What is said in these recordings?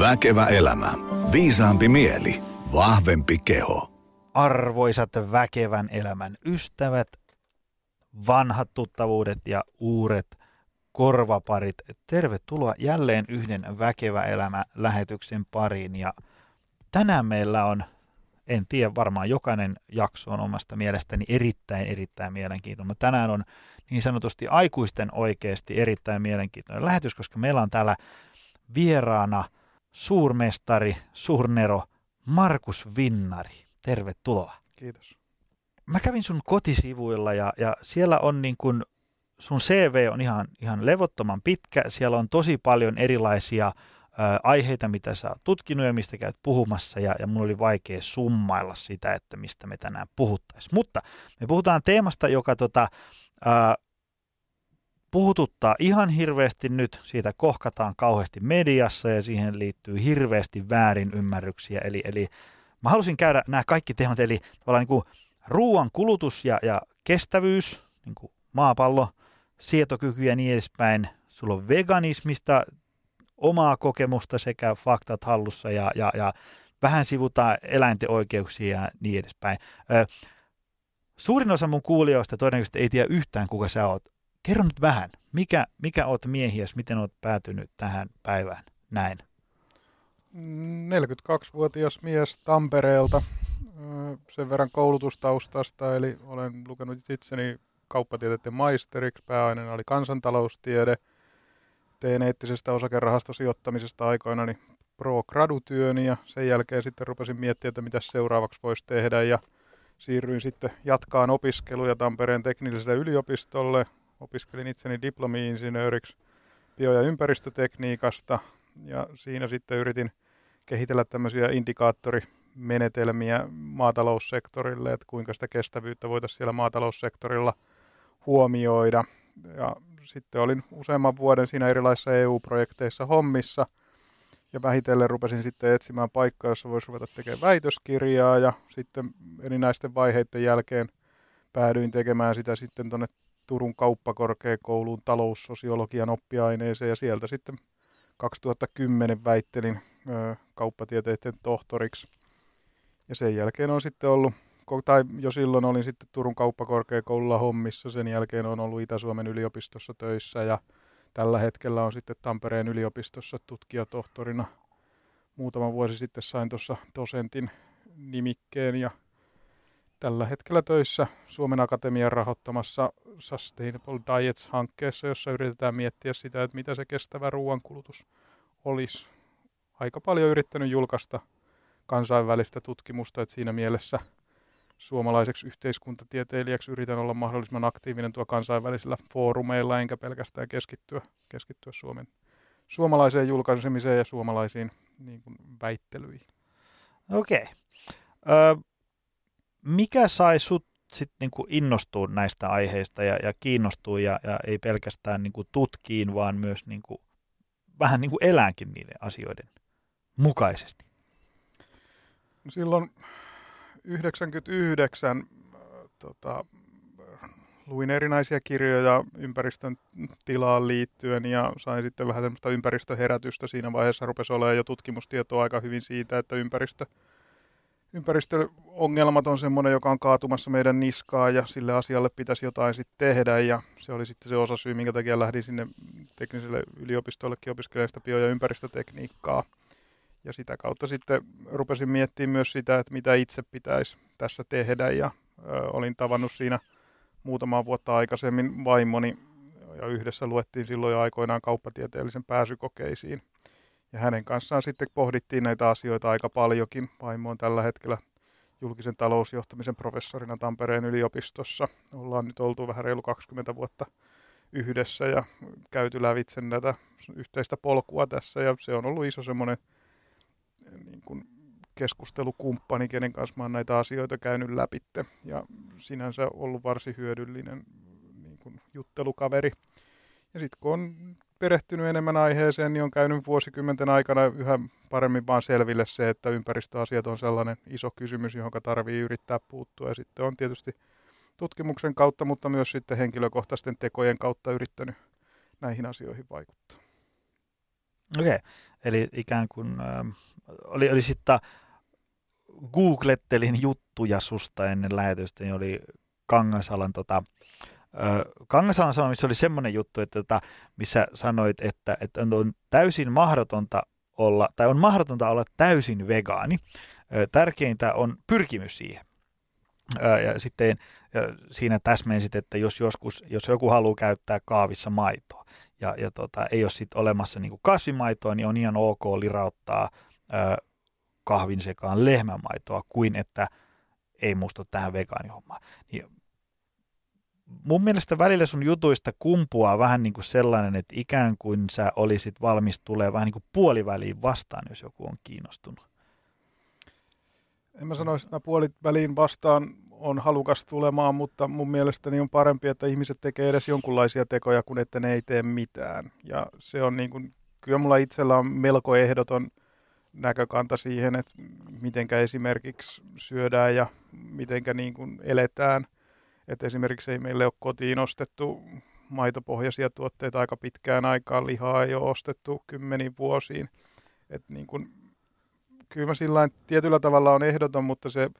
Väkevä elämä. Viisaampi mieli. Vahvempi keho. Arvoisat väkevän elämän ystävät, vanhat tuttavuudet ja uudet korvaparit, tervetuloa jälleen yhden Väkevä elämä lähetyksen pariin. Ja tänään meillä on, en tiedä, varmaan jokainen jakso on omasta mielestäni erittäin, erittäin mielenkiintoinen. Tänään on niin sanotusti aikuisten oikeasti erittäin mielenkiintoinen lähetys, koska meillä on täällä vieraana suurmestari, suurnero Markus Vinnari. Tervetuloa. Kiitos. Mä kävin sun kotisivuilla ja, ja siellä on niin kuin, sun CV on ihan, ihan levottoman pitkä. Siellä on tosi paljon erilaisia aiheita, mitä sä oot tutkinut ja mistä käyt puhumassa. Ja, ja mun oli vaikea summailla sitä, että mistä me tänään puhuttaisiin. Mutta me puhutaan teemasta, joka tota, ä, puhututtaa ihan hirveästi nyt, siitä kohkataan kauheasti mediassa ja siihen liittyy hirveästi väärinymmärryksiä. Eli, eli mä halusin käydä nämä kaikki teemat, eli tavallaan niin ruoan kulutus ja, ja kestävyys, niin kuin maapallo, sietokyky ja niin edespäin. Sulla on veganismista omaa kokemusta sekä faktat hallussa ja, ja, ja vähän sivutaan eläinten oikeuksia ja niin edespäin. Ö, suurin osa mun kuulijoista todennäköisesti ei tiedä yhtään, kuka sä oot. Kerro nyt vähän, mikä, mikä oot miehiäs, miten oot päätynyt tähän päivään näin? 42-vuotias mies Tampereelta, sen verran koulutustaustasta, eli olen lukenut itseni kauppatieteiden maisteriksi, pääaineena oli kansantaloustiede, tein eettisestä osakerahastosijoittamisesta aikoinani pro-gradutyön ja sen jälkeen sitten rupesin miettimään, että mitä seuraavaksi voisi tehdä. Ja siirryin sitten jatkaan opiskeluja Tampereen teknilliselle yliopistolle, opiskelin itseni diplomi-insinööriksi bio- ja ympäristötekniikasta ja siinä sitten yritin kehitellä tämmöisiä indikaattorimenetelmiä maataloussektorille, että kuinka sitä kestävyyttä voitaisiin siellä maataloussektorilla huomioida. Ja sitten olin useamman vuoden siinä erilaisissa EU-projekteissa hommissa ja vähitellen rupesin sitten etsimään paikkaa, jossa voisi ruveta tekemään väitöskirjaa ja sitten erinäisten vaiheiden jälkeen päädyin tekemään sitä sitten tuonne Turun kauppakorkeakouluun taloussosiologian oppiaineeseen ja sieltä sitten 2010 väittelin ö, kauppatieteiden tohtoriksi. Ja sen jälkeen on sitten ollut, tai jo silloin olin sitten Turun kauppakorkeakoululla hommissa, sen jälkeen on ollut Itä-Suomen yliopistossa töissä ja tällä hetkellä on sitten Tampereen yliopistossa tutkijatohtorina. Muutama vuosi sitten sain tuossa dosentin nimikkeen ja tällä hetkellä töissä Suomen Akatemian rahoittamassa Sustainable Diets-hankkeessa, jossa yritetään miettiä sitä, että mitä se kestävä ruoankulutus olisi. Aika paljon yrittänyt julkaista kansainvälistä tutkimusta, että siinä mielessä suomalaiseksi yhteiskuntatieteilijäksi yritän olla mahdollisimman aktiivinen tuo kansainvälisillä foorumeilla, enkä pelkästään keskittyä, keskittyä Suomen, suomalaiseen julkaisemiseen ja suomalaisiin niin kuin, väittelyihin. Okei. Okay mikä sai sut sitten niinku innostua näistä aiheista ja, ja kiinnostua ja, ja ei pelkästään niinku tutkiin, vaan myös niinku, vähän niinku eläänkin niiden asioiden mukaisesti? Silloin 99 tota, luin erinäisiä kirjoja ympäristön tilaan liittyen ja sain sitten vähän semmoista ympäristöherätystä. Siinä vaiheessa rupesi olemaan jo tutkimustietoa aika hyvin siitä, että ympäristö – ympäristöongelmat on semmoinen, joka on kaatumassa meidän niskaa ja sille asialle pitäisi jotain sitten tehdä ja se oli sitten se osa syy, minkä takia lähdin sinne tekniselle yliopistollekin opiskelemaan sitä bio- ja ympäristötekniikkaa. Ja sitä kautta sitten rupesin miettimään myös sitä, että mitä itse pitäisi tässä tehdä ja ö, olin tavannut siinä muutama vuotta aikaisemmin vaimoni ja yhdessä luettiin silloin jo aikoinaan kauppatieteellisen pääsykokeisiin. Ja hänen kanssaan sitten pohdittiin näitä asioita aika paljonkin. Vaimo on tällä hetkellä julkisen talousjohtamisen professorina Tampereen yliopistossa. Ollaan nyt oltu vähän reilu 20 vuotta yhdessä ja käyty lävitse näitä yhteistä polkua tässä ja se on ollut iso semmoinen niin kuin keskustelukumppani, kenen kanssa mä oon näitä asioita käynyt läpitte ja sinänsä ollut varsin hyödyllinen niin kuin juttelukaveri. Ja sitten kun on perehtynyt enemmän aiheeseen, niin on käynyt vuosikymmenten aikana yhä paremmin vaan selville se, että ympäristöasiat on sellainen iso kysymys, johon tarvii yrittää puuttua. Ja sitten on tietysti tutkimuksen kautta, mutta myös sitten henkilökohtaisten tekojen kautta yrittänyt näihin asioihin vaikuttaa. Okei. Okay. Eli ikään kuin äh, oli, oli sitten googlettelin juttuja susta ennen lähetystä, niin oli Kangasalan tota, Kangasalan sanomissa oli semmoinen juttu, että, että missä sanoit, että, että on täysin mahdotonta olla, tai on mahdotonta olla täysin vegaani. Tärkeintä on pyrkimys siihen. Ja sitten ja siinä täsmensit, että jos joskus, jos joku haluaa käyttää kaavissa maitoa ja, ja tota, ei ole sitten olemassa niin kasvimaitoa, niin on ihan ok lirauttaa ö, kahvin sekaan lehmämaitoa kuin että ei musta tähän vegaanihommaan. Niin mun mielestä välillä sun jutuista kumpuaa vähän niin kuin sellainen, että ikään kuin sä olisit valmis tulee vähän niin kuin puoliväliin vastaan, jos joku on kiinnostunut. En mä sanoisi, että mä puoliväliin vastaan on halukas tulemaan, mutta mun mielestäni on parempi, että ihmiset tekee edes jonkunlaisia tekoja, kuin että ne ei tee mitään. Ja se on niin kuin, kyllä mulla itsellä on melko ehdoton näkökanta siihen, että mitenkä esimerkiksi syödään ja mitenkä niin kuin eletään – että esimerkiksi ei meille ole kotiin ostettu maitopohjaisia tuotteita aika pitkään aikaan, lihaa ei ole ostettu kymmeniin vuosiin. Et niin kun, kyllä mä sillä tietyllä tavalla on ehdoton, mutta se,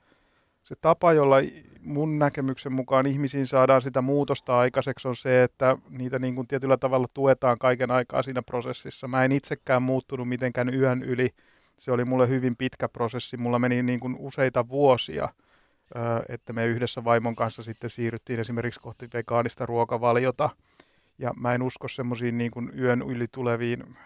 se tapa, jolla mun näkemyksen mukaan ihmisiin saadaan sitä muutosta aikaiseksi on se, että niitä niin kuin tietyllä tavalla tuetaan kaiken aikaa siinä prosessissa. Mä en itsekään muuttunut mitenkään yön yli. Se oli mulle hyvin pitkä prosessi. Mulla meni niin kuin useita vuosia – että me yhdessä vaimon kanssa sitten siirryttiin esimerkiksi kohti vegaanista ruokavaliota. Ja mä en usko semmoisiin niin yön yli tuleviin,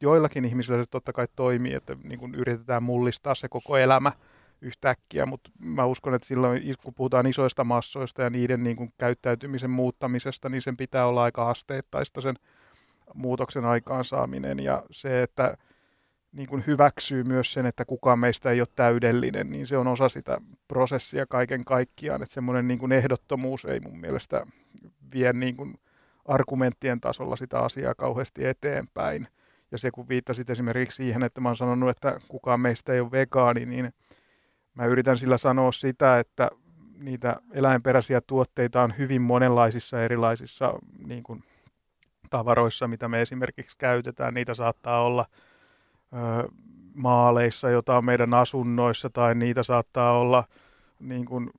joillakin ihmisillä se totta kai toimii, että niin kuin yritetään mullistaa se koko elämä yhtäkkiä, mutta mä uskon, että silloin kun puhutaan isoista massoista ja niiden niin kuin käyttäytymisen muuttamisesta, niin sen pitää olla aika asteittaista sen muutoksen aikaansaaminen ja se, että niin kuin hyväksyy myös sen, että kukaan meistä ei ole täydellinen, niin se on osa sitä prosessia kaiken kaikkiaan. Että semmoinen niin kuin ehdottomuus ei mun mielestä vie niin kuin argumenttien tasolla sitä asiaa kauheasti eteenpäin. Ja se kun viittasit esimerkiksi siihen, että mä oon sanonut, että kukaan meistä ei ole vegaani, niin mä yritän sillä sanoa sitä, että niitä eläinperäisiä tuotteita on hyvin monenlaisissa erilaisissa niin kuin, tavaroissa, mitä me esimerkiksi käytetään. Niitä saattaa olla – maaleissa, jota on meidän asunnoissa, tai niitä saattaa olla niin kuin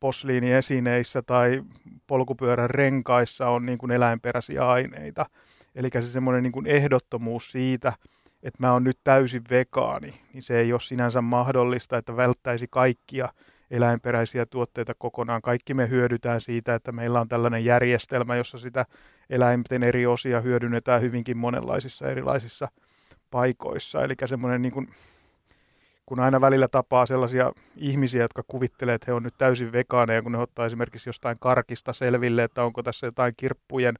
posliiniesineissä tai polkupyörän renkaissa on niin kuin eläinperäisiä aineita. Eli se semmoinen niin ehdottomuus siitä, että mä oon nyt täysin vegaani, niin se ei ole sinänsä mahdollista, että välttäisi kaikkia eläinperäisiä tuotteita kokonaan. Kaikki me hyödytään siitä, että meillä on tällainen järjestelmä, jossa sitä eläinten eri osia hyödynnetään hyvinkin monenlaisissa erilaisissa paikoissa. Eli semmoinen niin kuin, kun aina välillä tapaa sellaisia ihmisiä, jotka kuvittelee, että he on nyt täysin vegaaneja, kun ne ottaa esimerkiksi jostain karkista selville, että onko tässä jotain kirppujen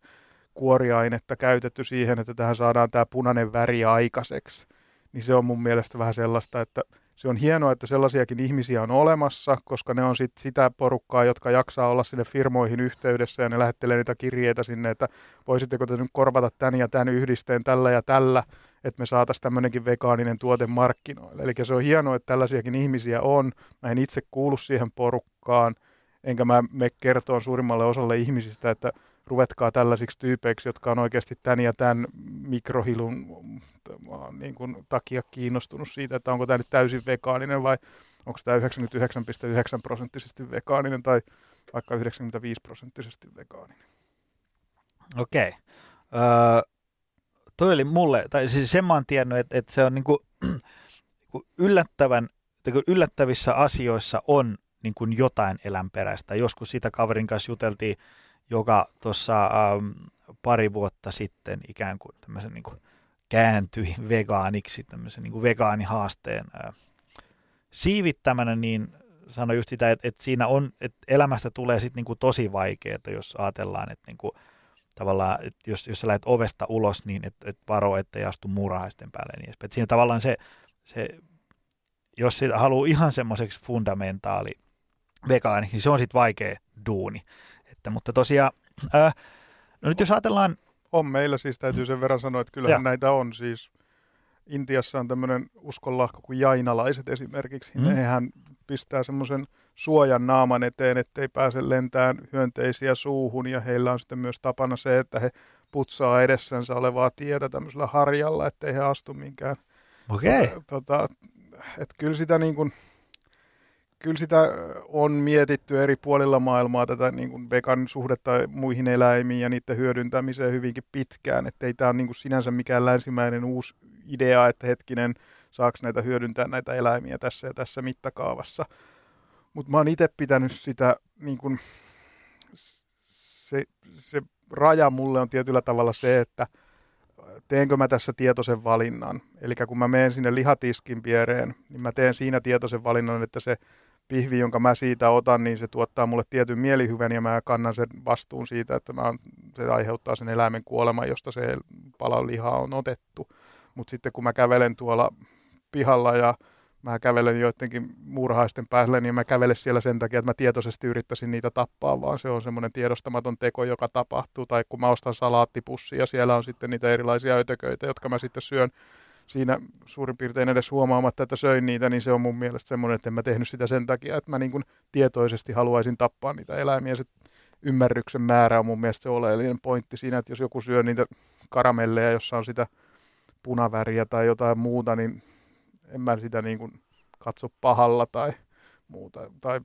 kuoriainetta käytetty siihen, että tähän saadaan tämä punainen väri aikaiseksi, niin se on mun mielestä vähän sellaista, että se on hienoa, että sellaisiakin ihmisiä on olemassa, koska ne on sit sitä porukkaa, jotka jaksaa olla sinne firmoihin yhteydessä ja ne lähettelee niitä kirjeitä sinne, että voisitteko te nyt korvata tämän ja tämän yhdisteen tällä ja tällä, että me saataisiin tämmöinenkin vegaaninen tuote markkinoille. Eli se on hienoa, että tällaisiakin ihmisiä on. Mä en itse kuulu siihen porukkaan, enkä mä me kertoa suurimmalle osalle ihmisistä, että ruvetkaa tällaisiksi tyypeiksi, jotka on oikeasti tämän ja tämän mikrohilun niin kuin, takia kiinnostunut siitä, että onko tämä nyt täysin vegaaninen vai onko tämä 99,9 prosenttisesti vegaaninen tai vaikka 95 prosenttisesti vegaaninen. Okei. Okay. Öö, toi oli mulle, tai siis sen mä oon tiennyt, että, että se on niinku, yllättävän, yllättävissä asioissa on niin kuin jotain eläinperäistä. Joskus sitä kaverin kanssa juteltiin, joka tuossa ähm, pari vuotta sitten ikään kuin tämmöisen niin kuin kääntyi vegaaniksi, tämmöisen niin vegaanihaasteen äh, siivittämänä, niin sanoi just sitä, että, että siinä on, että elämästä tulee sitten niin tosi vaikeaa, jos ajatellaan, että niin kuin, tavallaan, että jos, jos sä lähdet ovesta ulos, niin et, et varo, ettei astu muurahaisten päälle. Niin että siinä tavallaan se, se jos sitä haluaa ihan semmoiseksi fundamentaali vegaani, niin se on sitten vaikea duuni. Että, mutta tosiaan, ää, no nyt jos ajatellaan... On meillä siis, täytyy sen verran sanoa, että kyllähän ja. näitä on siis. Intiassa on tämmöinen uskonlahko kuin jainalaiset esimerkiksi. Mm. Hehän pistää semmoisen suojan naaman eteen, ettei pääse lentään hyönteisiä suuhun ja heillä on sitten myös tapana se, että he putsaa edessänsä olevaa tietä tämmöisellä harjalla, ettei he astu minkään. Okei. Okay. Tota, että kyllä sitä niin kuin, kyllä sitä on mietitty eri puolilla maailmaa tätä niin kuin vegan suhdetta muihin eläimiin ja niiden hyödyntämiseen hyvinkin pitkään. Että ei tämä ole niin kuin sinänsä mikään länsimäinen uusi idea, että hetkinen, saako näitä hyödyntää näitä eläimiä tässä ja tässä mittakaavassa. Mutta mä oon itse pitänyt sitä, niin kuin, se, se raja mulle on tietyllä tavalla se, että teenkö mä tässä tietoisen valinnan. Eli kun mä menen sinne lihatiskin viereen, niin mä teen siinä tietoisen valinnan, että se pihvi, jonka mä siitä otan, niin se tuottaa mulle tietyn mielihyvän ja mä kannan sen vastuun siitä, että mä, se aiheuttaa sen eläimen kuoleman, josta se pala lihaa on otettu. Mutta sitten kun mä kävelen tuolla pihalla ja mä kävelen joidenkin muurahaisten päälle, niin mä kävelen siellä sen takia, että mä tietoisesti yrittäisin niitä tappaa, vaan se on semmoinen tiedostamaton teko, joka tapahtuu. Tai kun mä ostan salaattipussia, siellä on sitten niitä erilaisia ötököitä, jotka mä sitten syön siinä suurin piirtein edes huomaamatta, että söin niitä, niin se on mun mielestä semmoinen, että en mä tehnyt sitä sen takia, että mä niin kuin tietoisesti haluaisin tappaa niitä eläimiä. Se ymmärryksen määrä on mun mielestä se oleellinen pointti siinä, että jos joku syö niitä karamelleja, jossa on sitä punaväriä tai jotain muuta, niin en mä sitä niin kuin katso pahalla tai muuta. Tai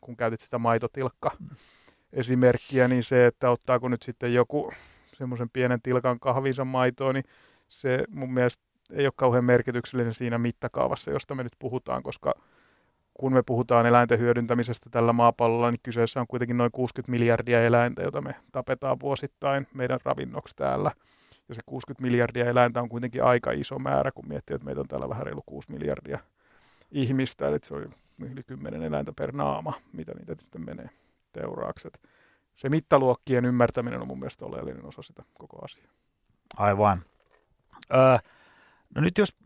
kun käytit sitä maitotilkka esimerkkiä, niin se, että ottaako nyt sitten joku semmoisen pienen tilkan kahvinsa maitoa, niin se mun mielestä ei ole kauhean merkityksellinen siinä mittakaavassa, josta me nyt puhutaan, koska kun me puhutaan eläinten hyödyntämisestä tällä maapallolla, niin kyseessä on kuitenkin noin 60 miljardia eläintä, jota me tapetaan vuosittain meidän ravinnoksi täällä. Ja se 60 miljardia eläintä on kuitenkin aika iso määrä, kun miettii, että meitä on täällä vähän reilu 6 miljardia ihmistä, eli se on yli 10 eläintä per naama, mitä niitä sitten menee teuraakset. Se mittaluokkien ymmärtäminen on mun mielestä oleellinen osa sitä koko asiaa. Aivan. Öö, no nyt jos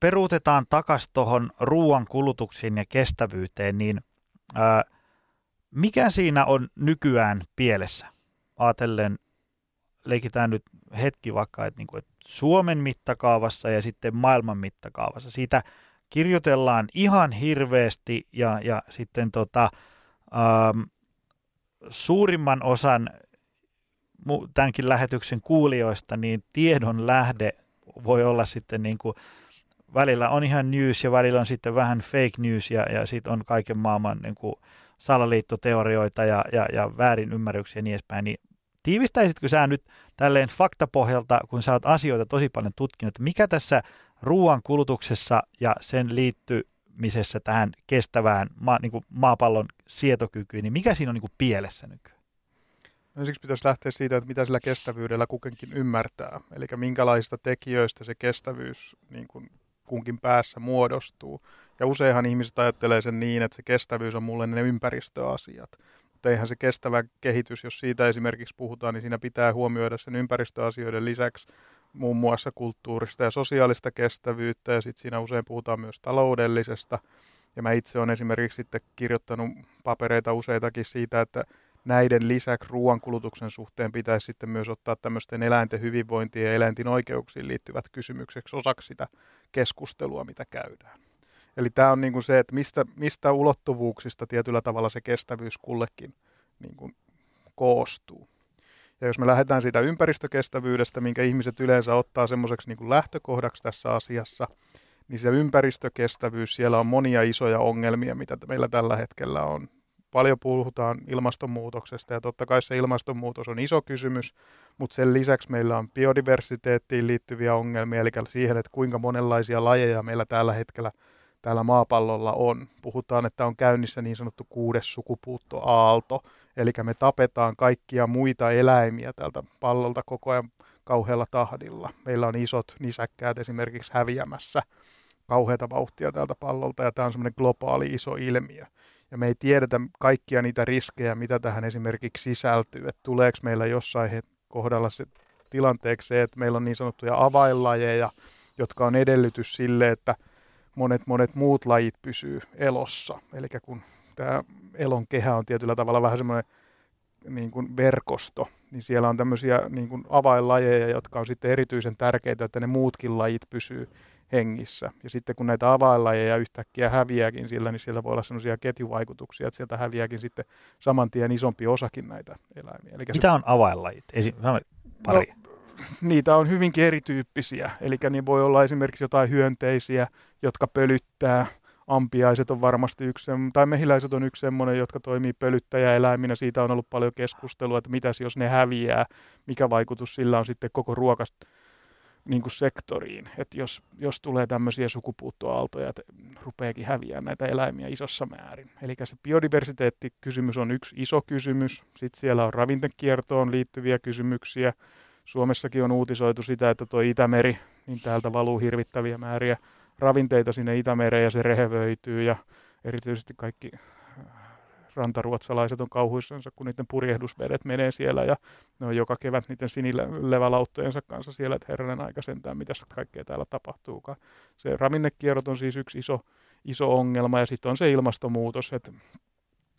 peruutetaan takaisin tuohon ruoan kulutuksiin ja kestävyyteen, niin öö, mikä siinä on nykyään pielessä? Aatellen, leikitään nyt hetki vaikka, että, niin kuin, että Suomen mittakaavassa ja sitten maailman mittakaavassa. Siitä kirjoitellaan ihan hirveästi ja, ja sitten tota, ähm, suurimman osan tämänkin lähetyksen kuulijoista, niin tiedon lähde voi olla sitten niin kuin, välillä on ihan news ja välillä on sitten vähän fake news ja, ja sitten on kaiken maailman niin kuin salaliittoteorioita ja, ja, ja väärin ymmärryksiä ja niin edespäin, niin tiivistäisitkö sä nyt tälleen faktapohjalta, kun sä oot asioita tosi paljon tutkinut, että mikä tässä ruoan kulutuksessa ja sen liittymisessä tähän kestävään ma, niin kuin maapallon sietokykyyn, niin mikä siinä on niin kuin pielessä nykyään? Ensiksi pitäisi lähteä siitä, että mitä sillä kestävyydellä kukenkin ymmärtää. Eli minkälaisista tekijöistä se kestävyys niin kuin kunkin päässä muodostuu. Ja useinhan ihmiset ajattelee sen niin, että se kestävyys on mulle ne ympäristöasiat. Mutta eihän se kestävä kehitys, jos siitä esimerkiksi puhutaan, niin siinä pitää huomioida sen ympäristöasioiden lisäksi muun muassa kulttuurista ja sosiaalista kestävyyttä, ja sitten siinä usein puhutaan myös taloudellisesta. Ja mä itse olen esimerkiksi sitten kirjoittanut papereita useitakin siitä, että näiden lisäksi ruoankulutuksen suhteen pitäisi sitten myös ottaa tämmöisten eläinten hyvinvointiin ja eläinten oikeuksiin liittyvät kysymykseksi osaksi sitä keskustelua, mitä käydään. Eli tämä on niin kuin se, että mistä, mistä ulottuvuuksista tietyllä tavalla se kestävyys kullekin niin kuin koostuu. Ja jos me lähdetään siitä ympäristökestävyydestä, minkä ihmiset yleensä ottaa semmoiseksi niin lähtökohdaksi tässä asiassa, niin se ympäristökestävyys, siellä on monia isoja ongelmia, mitä meillä tällä hetkellä on. Paljon puhutaan ilmastonmuutoksesta ja totta kai se ilmastonmuutos on iso kysymys, mutta sen lisäksi meillä on biodiversiteettiin liittyviä ongelmia, eli siihen, että kuinka monenlaisia lajeja meillä tällä hetkellä täällä maapallolla on. Puhutaan, että on käynnissä niin sanottu kuudes sukupuuttoaalto, eli me tapetaan kaikkia muita eläimiä tältä pallolta koko ajan kauhealla tahdilla. Meillä on isot nisäkkäät esimerkiksi häviämässä kauheata vauhtia tältä pallolta, ja tämä on semmoinen globaali iso ilmiö. Ja me ei tiedetä kaikkia niitä riskejä, mitä tähän esimerkiksi sisältyy, että tuleeko meillä jossain kohdalla se tilanteeksi se, että meillä on niin sanottuja avainlajeja, jotka on edellytys sille, että monet monet muut lajit pysyy elossa. Eli kun tämä elon kehä on tietyllä tavalla vähän semmoinen niin kuin verkosto, niin siellä on tämmöisiä niin kuin avainlajeja, jotka on sitten erityisen tärkeitä, että ne muutkin lajit pysyy hengissä. Ja sitten kun näitä avainlajeja yhtäkkiä häviääkin sillä, niin siellä voi olla sellaisia ketjuvaikutuksia, että sieltä häviääkin sitten saman tien isompi osakin näitä eläimiä. Eli Mitä se, on avainlajit? Esi- pari? No, niitä on hyvinkin erityyppisiä. Eli niin voi olla esimerkiksi jotain hyönteisiä, jotka pölyttää. Ampiaiset on varmasti yksi, tai mehiläiset on yksi semmoinen, jotka toimii pölyttäjäeläiminä. Siitä on ollut paljon keskustelua, että mitäs jos ne häviää, mikä vaikutus sillä on sitten koko ruokasta niin kuin sektoriin. Että jos, jos tulee tämmöisiä sukupuuttoaaltoja, että rupeekin häviämään näitä eläimiä isossa määrin. Eli se biodiversiteettikysymys on yksi iso kysymys. Sitten siellä on ravintekiertoon liittyviä kysymyksiä. Suomessakin on uutisoitu sitä, että tuo Itämeri, niin täältä valuu hirvittäviä määriä ravinteita sinne Itämereen ja se rehevöityy ja erityisesti kaikki rantaruotsalaiset on kauhuissansa, kun niiden purjehdusvedet menee siellä ja ne on joka kevät niiden sinilevälauttojensa kanssa siellä, että herranen aika sentään, mitä kaikkea täällä tapahtuukaan. Se ravinnekierrot on siis yksi iso, iso ongelma ja sitten on se ilmastonmuutos, että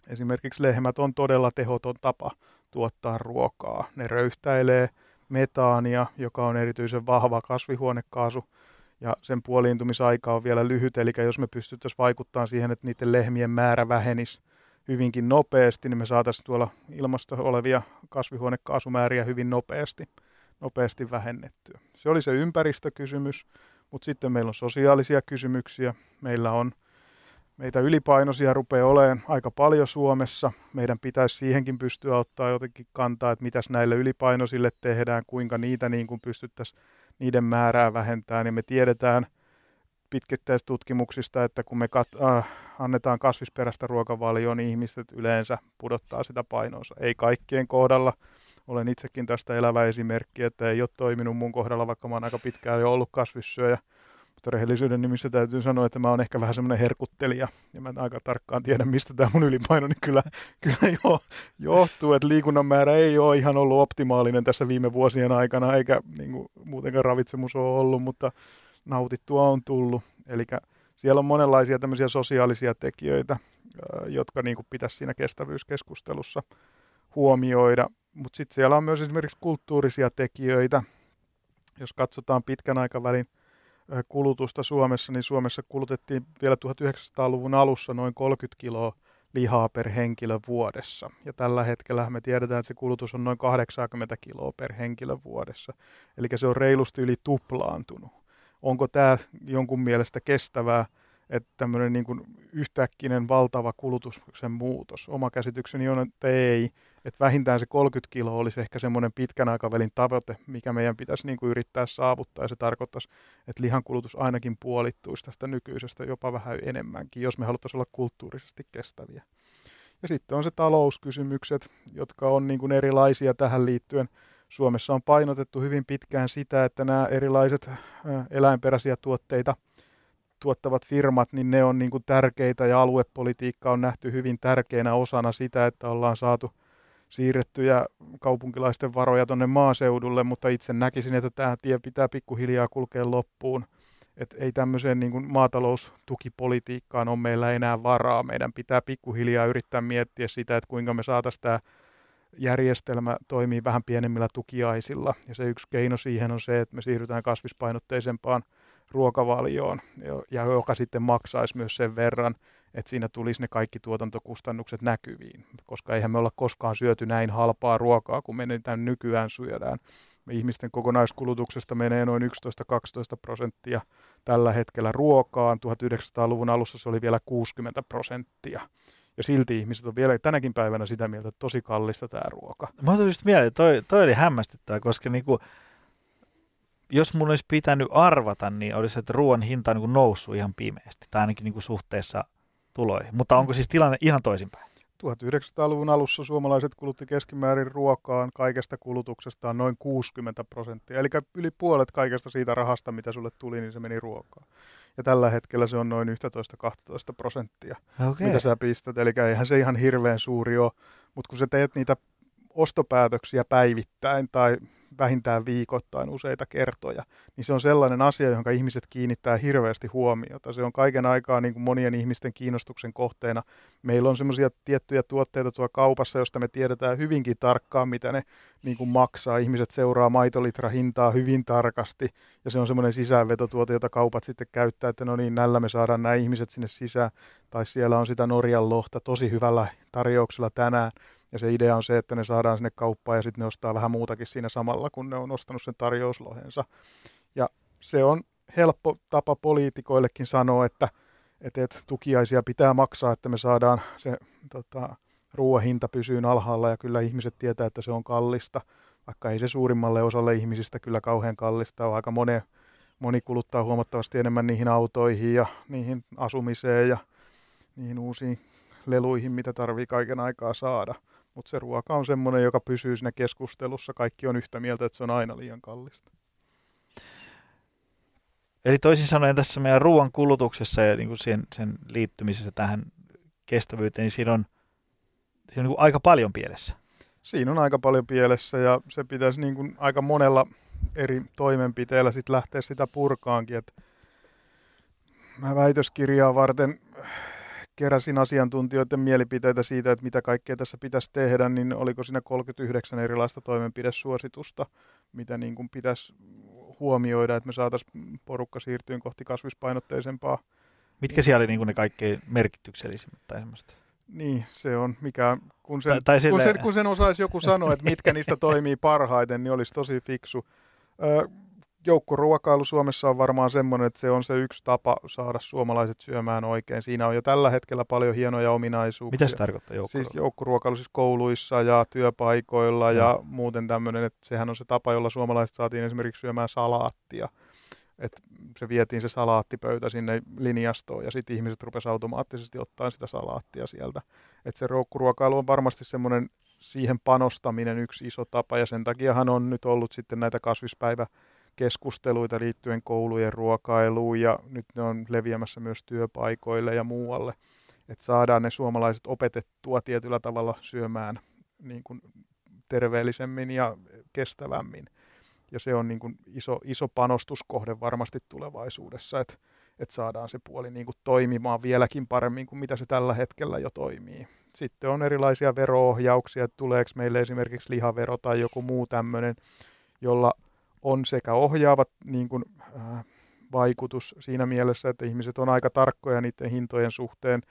esimerkiksi lehmät on todella tehoton tapa tuottaa ruokaa. Ne röyhtäilee metaania, joka on erityisen vahva kasvihuonekaasu, ja sen puoliintumisaika on vielä lyhyt, eli jos me pystyttäisiin vaikuttamaan siihen, että niiden lehmien määrä vähenisi hyvinkin nopeasti, niin me saataisiin tuolla ilmasta olevia kasvihuonekaasumääriä hyvin nopeasti, nopeasti vähennettyä. Se oli se ympäristökysymys, mutta sitten meillä on sosiaalisia kysymyksiä. Meillä on meitä ylipainoisia rupeaa olemaan aika paljon Suomessa. Meidän pitäisi siihenkin pystyä ottaa jotenkin kantaa, että mitäs näille ylipainoisille tehdään, kuinka niitä niin kuin pystyttäisiin niiden määrää vähentämään. Ja me tiedetään pitkittäistutkimuksista, että kun me kat- äh, annetaan kasvisperäistä ruokavalioa, niin ihmiset yleensä pudottaa sitä painoonsa. Ei kaikkien kohdalla. Olen itsekin tästä elävä esimerkki, että ei ole toiminut mun kohdalla, vaikka mä oon aika pitkään jo ollut kasvissyöjä. Mutta rehellisyyden nimissä täytyy sanoa, että mä oon ehkä vähän semmoinen herkuttelija, ja mä en aika tarkkaan tiedä, mistä tämä mun ylipaino niin kyllä, kyllä jo, johtuu, että liikunnan määrä ei ole ihan ollut optimaalinen tässä viime vuosien aikana, eikä niin kuin, muutenkaan ravitsemus ole ollut, mutta nautittua on tullut. Eli siellä on monenlaisia tämmöisiä sosiaalisia tekijöitä, jotka niin kuin pitäisi siinä kestävyyskeskustelussa huomioida. Mutta sitten siellä on myös esimerkiksi kulttuurisia tekijöitä. Jos katsotaan pitkän aikavälin kulutusta Suomessa, niin Suomessa kulutettiin vielä 1900-luvun alussa noin 30 kiloa lihaa per henkilö vuodessa. Ja tällä hetkellä me tiedetään, että se kulutus on noin 80 kiloa per henkilö vuodessa. Eli se on reilusti yli tuplaantunut onko tämä jonkun mielestä kestävää, että tämmöinen niin yhtäkkinen valtava kulutuksen muutos. Oma käsitykseni on, että ei, että vähintään se 30 kiloa olisi ehkä semmoinen pitkän aikavälin tavoite, mikä meidän pitäisi niin kuin yrittää saavuttaa, ja se tarkoittaisi, että lihan kulutus ainakin puolittuisi tästä nykyisestä jopa vähän enemmänkin, jos me haluttaisiin olla kulttuurisesti kestäviä. Ja sitten on se talouskysymykset, jotka on niin kuin erilaisia tähän liittyen. Suomessa on painotettu hyvin pitkään sitä, että nämä erilaiset eläinperäisiä tuotteita tuottavat firmat, niin ne on niin kuin tärkeitä ja aluepolitiikka on nähty hyvin tärkeänä osana sitä, että ollaan saatu siirrettyjä kaupunkilaisten varoja tuonne maaseudulle, mutta itse näkisin, että tämä tie pitää pikkuhiljaa kulkea loppuun. Et ei tämmöiseen niin kuin maataloustukipolitiikkaan ole meillä enää varaa. Meidän pitää pikkuhiljaa yrittää miettiä sitä, että kuinka me saataisiin tämä järjestelmä toimii vähän pienemmillä tukiaisilla. Ja se yksi keino siihen on se, että me siirrytään kasvispainotteisempaan ruokavalioon, ja joka sitten maksaisi myös sen verran, että siinä tulisi ne kaikki tuotantokustannukset näkyviin. Koska eihän me olla koskaan syöty näin halpaa ruokaa, kun me tämän nykyään syödään. Me ihmisten kokonaiskulutuksesta menee noin 11-12 prosenttia tällä hetkellä ruokaan. 1900-luvun alussa se oli vielä 60 prosenttia. Ja silti ihmiset on vielä tänäkin päivänä sitä mieltä, että tosi kallista tämä ruoka. Mä oon just mieleen, toi, toi oli hämmästyttävää, koska niinku, jos mun olisi pitänyt arvata, niin olisi, että ruoan hinta on niinku noussut ihan pimeästi, tai ainakin niinku suhteessa tuloihin. Mutta onko siis tilanne ihan toisinpäin? 1900-luvun alussa suomalaiset kulutti keskimäärin ruokaan kaikesta kulutuksestaan noin 60 prosenttia. Eli yli puolet kaikesta siitä rahasta, mitä sulle tuli, niin se meni ruokaan. Ja tällä hetkellä se on noin 11-12 prosenttia, okay. mitä sä pistät. Eli eihän se ihan hirveän suuri ole, mutta kun sä teet niitä ostopäätöksiä päivittäin tai vähintään viikoittain useita kertoja, niin se on sellainen asia, johon ihmiset kiinnittää hirveästi huomiota. Se on kaiken aikaa niin kuin monien ihmisten kiinnostuksen kohteena. Meillä on semmoisia tiettyjä tuotteita tuolla kaupassa, josta me tiedetään hyvinkin tarkkaan, mitä ne niin kuin maksaa. Ihmiset seuraa maitolitra hintaa hyvin tarkasti, ja se on semmoinen sisäänvetotuote, jota kaupat sitten käyttää, että no niin, näillä me saadaan nämä ihmiset sinne sisään. Tai siellä on sitä Norjan lohta tosi hyvällä tarjouksella tänään Ja se idea on se, että ne saadaan sinne kauppaan ja sitten ne ostaa vähän muutakin siinä samalla, kun ne on ostanut sen tarjouslohensa. Ja se on helppo tapa poliitikoillekin sanoa, että, että, että tukiaisia pitää maksaa, että me saadaan se tota, ruoan hinta pysyy alhaalla ja kyllä ihmiset tietää, että se on kallista, vaikka ei se suurimmalle osalle ihmisistä kyllä kauhean kallista ole. Aika moni, moni kuluttaa huomattavasti enemmän niihin autoihin ja niihin asumiseen ja niihin uusiin leluihin, mitä tarvii kaiken aikaa saada. Mutta se ruoka on semmoinen, joka pysyy siinä keskustelussa. Kaikki on yhtä mieltä, että se on aina liian kallista. Eli toisin sanoen tässä meidän ruoan kulutuksessa ja niin kuin sen, sen liittymisessä tähän kestävyyteen, niin siinä on, siinä on niin kuin aika paljon pielessä. Siinä on aika paljon pielessä ja se pitäisi niin kuin aika monella eri toimenpiteellä sit lähteä sitä purkaankin. Et mä väitöskirjaa varten keräsin asiantuntijoiden mielipiteitä siitä, että mitä kaikkea tässä pitäisi tehdä, niin oliko siinä 39 erilaista toimenpidesuositusta, mitä niin kuin pitäisi huomioida, että me saataisiin porukka siirtyä kohti kasvispainotteisempaa. Mitkä siellä oli niin kuin ne kaikkein merkityksellisimmät tai semmoista? Niin, se on mikä, kun sen, tai, tai sille... kun sen, kun sen osaisi joku sanoa, että mitkä niistä toimii parhaiten, niin olisi tosi fiksu. Ö, joukkoruokailu Suomessa on varmaan semmoinen, että se on se yksi tapa saada suomalaiset syömään oikein. Siinä on jo tällä hetkellä paljon hienoja ominaisuuksia. Mitä se tarkoittaa joukkoruokailu? Siis joukkoruokailu siis kouluissa ja työpaikoilla ja, ja muuten tämmöinen, että sehän on se tapa, jolla suomalaiset saatiin esimerkiksi syömään salaattia. Että se vietiin se salaattipöytä sinne linjastoon ja sitten ihmiset rupesivat automaattisesti ottaa sitä salaattia sieltä. Että se joukkoruokailu on varmasti semmoinen siihen panostaminen yksi iso tapa ja sen takiahan on nyt ollut sitten näitä kasvispäivä keskusteluita liittyen koulujen ruokailuun ja nyt ne on leviämässä myös työpaikoille ja muualle. Että saadaan ne suomalaiset opetettua tietyllä tavalla syömään niin kuin terveellisemmin ja kestävämmin. Ja se on niin kuin iso, iso panostuskohde varmasti tulevaisuudessa, että, että saadaan se puoli niin kuin toimimaan vieläkin paremmin kuin mitä se tällä hetkellä jo toimii. Sitten on erilaisia veroohjauksia, että tuleeko meille esimerkiksi lihavero tai joku muu tämmöinen, jolla on sekä ohjaavat niin kuin, äh, vaikutus siinä mielessä, että ihmiset on aika tarkkoja niiden hintojen suhteen.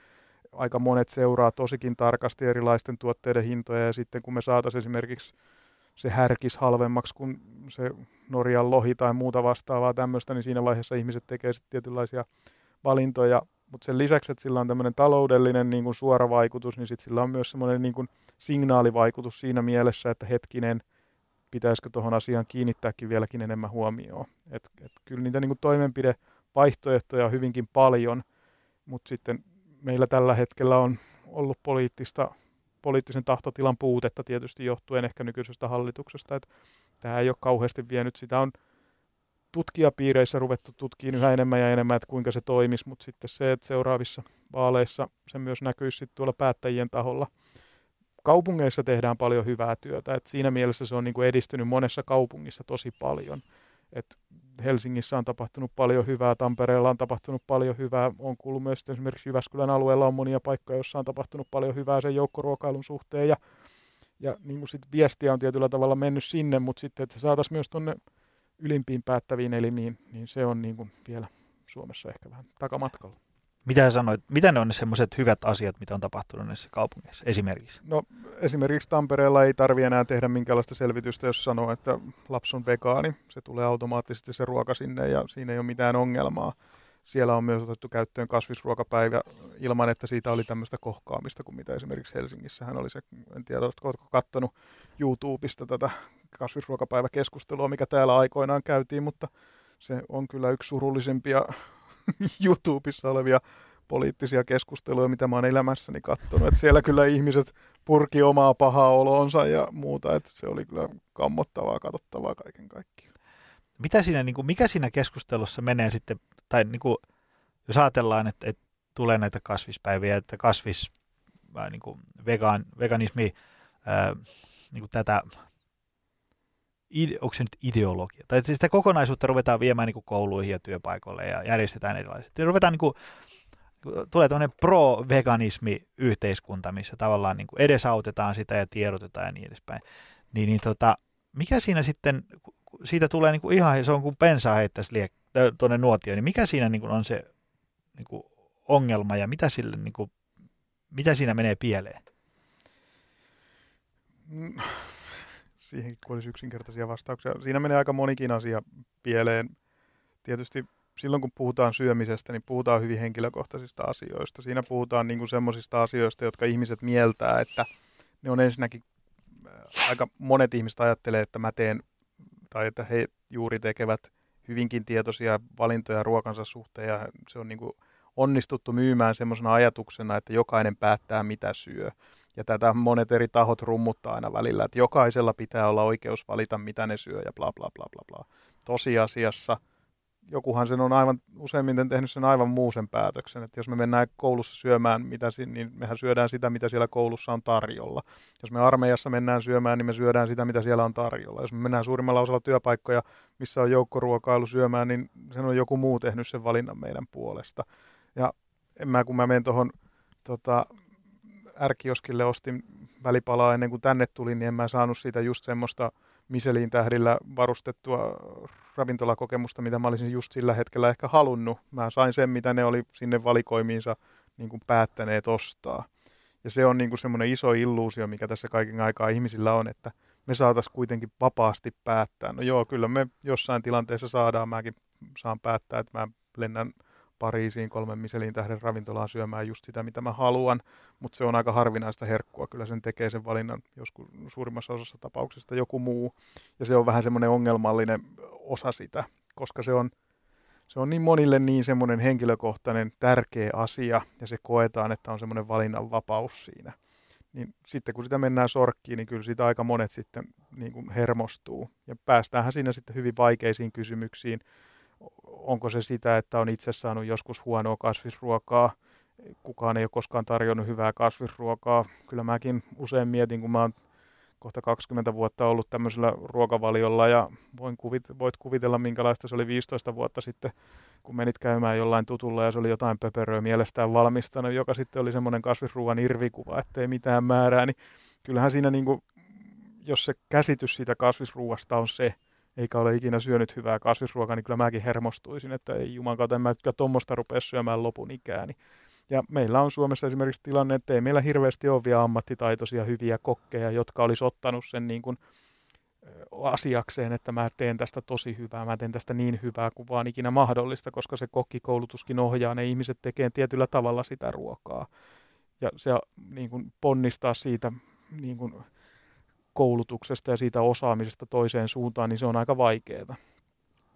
Aika monet seuraa tosikin tarkasti erilaisten tuotteiden hintoja ja sitten kun me saataisiin esimerkiksi se härkis halvemmaksi kuin se Norjan lohi tai muuta vastaavaa tämmöistä, niin siinä vaiheessa ihmiset tekee sitten tietynlaisia valintoja. Mutta sen lisäksi, että sillä on tämmöinen taloudellinen niin kuin suora vaikutus, niin sitten sillä on myös semmoinen niin signaalivaikutus siinä mielessä, että hetkinen – pitäisikö tuohon asiaan kiinnittääkin vieläkin enemmän huomioon. Et, et kyllä niitä niin toimenpidevaihtoehtoja on hyvinkin paljon, mutta sitten meillä tällä hetkellä on ollut poliittista, poliittisen tahtotilan puutetta tietysti johtuen ehkä nykyisestä hallituksesta, että tämä ei ole kauheasti vienyt. Sitä on tutkijapiireissä ruvettu tutkimaan yhä enemmän ja enemmän, että kuinka se toimisi, mutta sitten se, että seuraavissa vaaleissa se myös näkyisi tuolla päättäjien taholla – kaupungeissa tehdään paljon hyvää työtä. Et siinä mielessä se on niin kuin edistynyt monessa kaupungissa tosi paljon. Et Helsingissä on tapahtunut paljon hyvää, Tampereella on tapahtunut paljon hyvää. On kuullut myös että esimerkiksi Jyväskylän alueella on monia paikkoja, joissa on tapahtunut paljon hyvää sen joukkoruokailun suhteen. Ja, ja niin kuin sit viestiä on tietyllä tavalla mennyt sinne, mutta sitten, että se saataisiin myös tuonne ylimpiin päättäviin elimiin, niin se on niin kuin vielä Suomessa ehkä vähän takamatkalla. Mitä sanoit, mitä ne on ne semmoiset hyvät asiat, mitä on tapahtunut näissä kaupungeissa esimerkiksi? No esimerkiksi Tampereella ei tarvi enää tehdä minkäänlaista selvitystä, jos sanoo, että lapsi on vegaani. Se tulee automaattisesti se ruoka sinne ja siinä ei ole mitään ongelmaa. Siellä on myös otettu käyttöön kasvisruokapäivä ilman, että siitä oli tämmöistä kohkaamista kuin mitä esimerkiksi Helsingissähän oli se, en tiedä, oletko katsonut YouTubesta tätä kasvisruokapäiväkeskustelua, mikä täällä aikoinaan käytiin, mutta se on kyllä yksi surullisimpia YouTubessa olevia poliittisia keskusteluja, mitä mä oon elämässäni katsonut. Että siellä kyllä ihmiset purki omaa pahaa olonsa ja muuta, että se oli kyllä kammottavaa, katsottavaa kaiken kaikkiaan. Mitä siinä, niin kuin, mikä siinä keskustelussa menee sitten, tai niin kuin, jos ajatellaan, että, että tulee näitä kasvispäiviä, että kasvis, niin kuin vegan, veganismi, ää, niin kuin tätä ide, onko se nyt ideologia, tai että sitä kokonaisuutta ruvetaan viemään niin kuin kouluihin ja työpaikoille ja järjestetään erilaiset. Ruvetaan niin kuin, tulee tämmöinen pro-veganismi-yhteiskunta, missä tavallaan niin kuin edesautetaan sitä ja tiedotetaan ja niin edespäin. Niin, niin tota, mikä siinä sitten, siitä tulee niin kuin ihan, se on kuin pensaa heittäisi liek- tuonne nuotioon, niin mikä siinä niin kuin on se niin kuin ongelma ja mitä, sille, niin kuin, mitä siinä menee pieleen? Siihen kun olisi yksinkertaisia vastauksia. Siinä menee aika monikin asia pieleen. Tietysti silloin kun puhutaan syömisestä, niin puhutaan hyvin henkilökohtaisista asioista. Siinä puhutaan niin semmoisista asioista, jotka ihmiset mieltää, että ne on ensinnäkin, äh, aika monet ihmiset ajattelee, että mä teen, tai että he juuri tekevät hyvinkin tietoisia valintoja ruokansa suhteen, ja se on niin onnistuttu myymään semmoisena ajatuksena, että jokainen päättää mitä syö. Ja tätä monet eri tahot rummuttaa aina välillä, että jokaisella pitää olla oikeus valita, mitä ne syö ja bla bla bla bla bla. Tosiasiassa jokuhan sen on aivan useimmiten tehnyt sen aivan muu sen päätöksen, että jos me mennään koulussa syömään, mitä, niin mehän syödään sitä, mitä siellä koulussa on tarjolla. Jos me armeijassa mennään syömään, niin me syödään sitä, mitä siellä on tarjolla. Jos me mennään suurimmalla osalla työpaikkoja, missä on joukkoruokailu syömään, niin sen on joku muu tehnyt sen valinnan meidän puolesta. Ja en mä, kun mä menen tuohon tota, ärkioskille ostin välipalaa ennen kuin tänne tulin, niin en mä saanut siitä just semmoista Michelin tähdillä varustettua ravintolakokemusta, mitä mä olisin just sillä hetkellä ehkä halunnut. Mä sain sen, mitä ne oli sinne valikoimiinsa niin kuin päättäneet ostaa. Ja se on niin kuin semmoinen iso illuusio, mikä tässä kaiken aikaa ihmisillä on, että me saataisiin kuitenkin vapaasti päättää. No joo, kyllä me jossain tilanteessa saadaan, mäkin saan päättää, että mä lennän Pariisiin kolmen Michelin tähden ravintolaan syömään just sitä, mitä mä haluan, mutta se on aika harvinaista herkkua. Kyllä sen tekee sen valinnan joskus suurimmassa osassa tapauksista joku muu. Ja se on vähän semmoinen ongelmallinen osa sitä, koska se on, se on niin monille niin semmoinen henkilökohtainen tärkeä asia, ja se koetaan, että on semmoinen valinnan vapaus siinä. Niin sitten kun sitä mennään sorkkiin, niin kyllä sitä aika monet sitten niin kuin hermostuu. Ja päästäänhän siinä sitten hyvin vaikeisiin kysymyksiin, onko se sitä, että on itse saanut joskus huonoa kasvisruokaa, kukaan ei ole koskaan tarjonnut hyvää kasvisruokaa. Kyllä mäkin usein mietin, kun mä oon kohta 20 vuotta ollut tämmöisellä ruokavaliolla ja voin kuvit, voit kuvitella, minkälaista se oli 15 vuotta sitten, kun menit käymään jollain tutulla ja se oli jotain pöperöä mielestään valmistanut, joka sitten oli semmoinen kasvisruoan irvikuva, ettei mitään määrää, niin kyllähän siinä niin kuin, jos se käsitys siitä kasvisruuasta on se, eikä ole ikinä syönyt hyvää kasvisruokaa, niin kyllä mäkin hermostuisin, että ei juman kautta, en mä tuommoista rupea syömään lopun ikääni. Ja meillä on Suomessa esimerkiksi tilanne, että ei meillä hirveästi ole vielä ammattitaitoisia hyviä kokkeja, jotka olisi ottanut sen niin kuin asiakseen, että mä teen tästä tosi hyvää, mä teen tästä niin hyvää kuin vaan ikinä mahdollista, koska se kokkikoulutuskin ohjaa ne ihmiset tekemään tietyllä tavalla sitä ruokaa. Ja se niin kuin ponnistaa siitä niin kuin koulutuksesta ja siitä osaamisesta toiseen suuntaan, niin se on aika vaikeaa.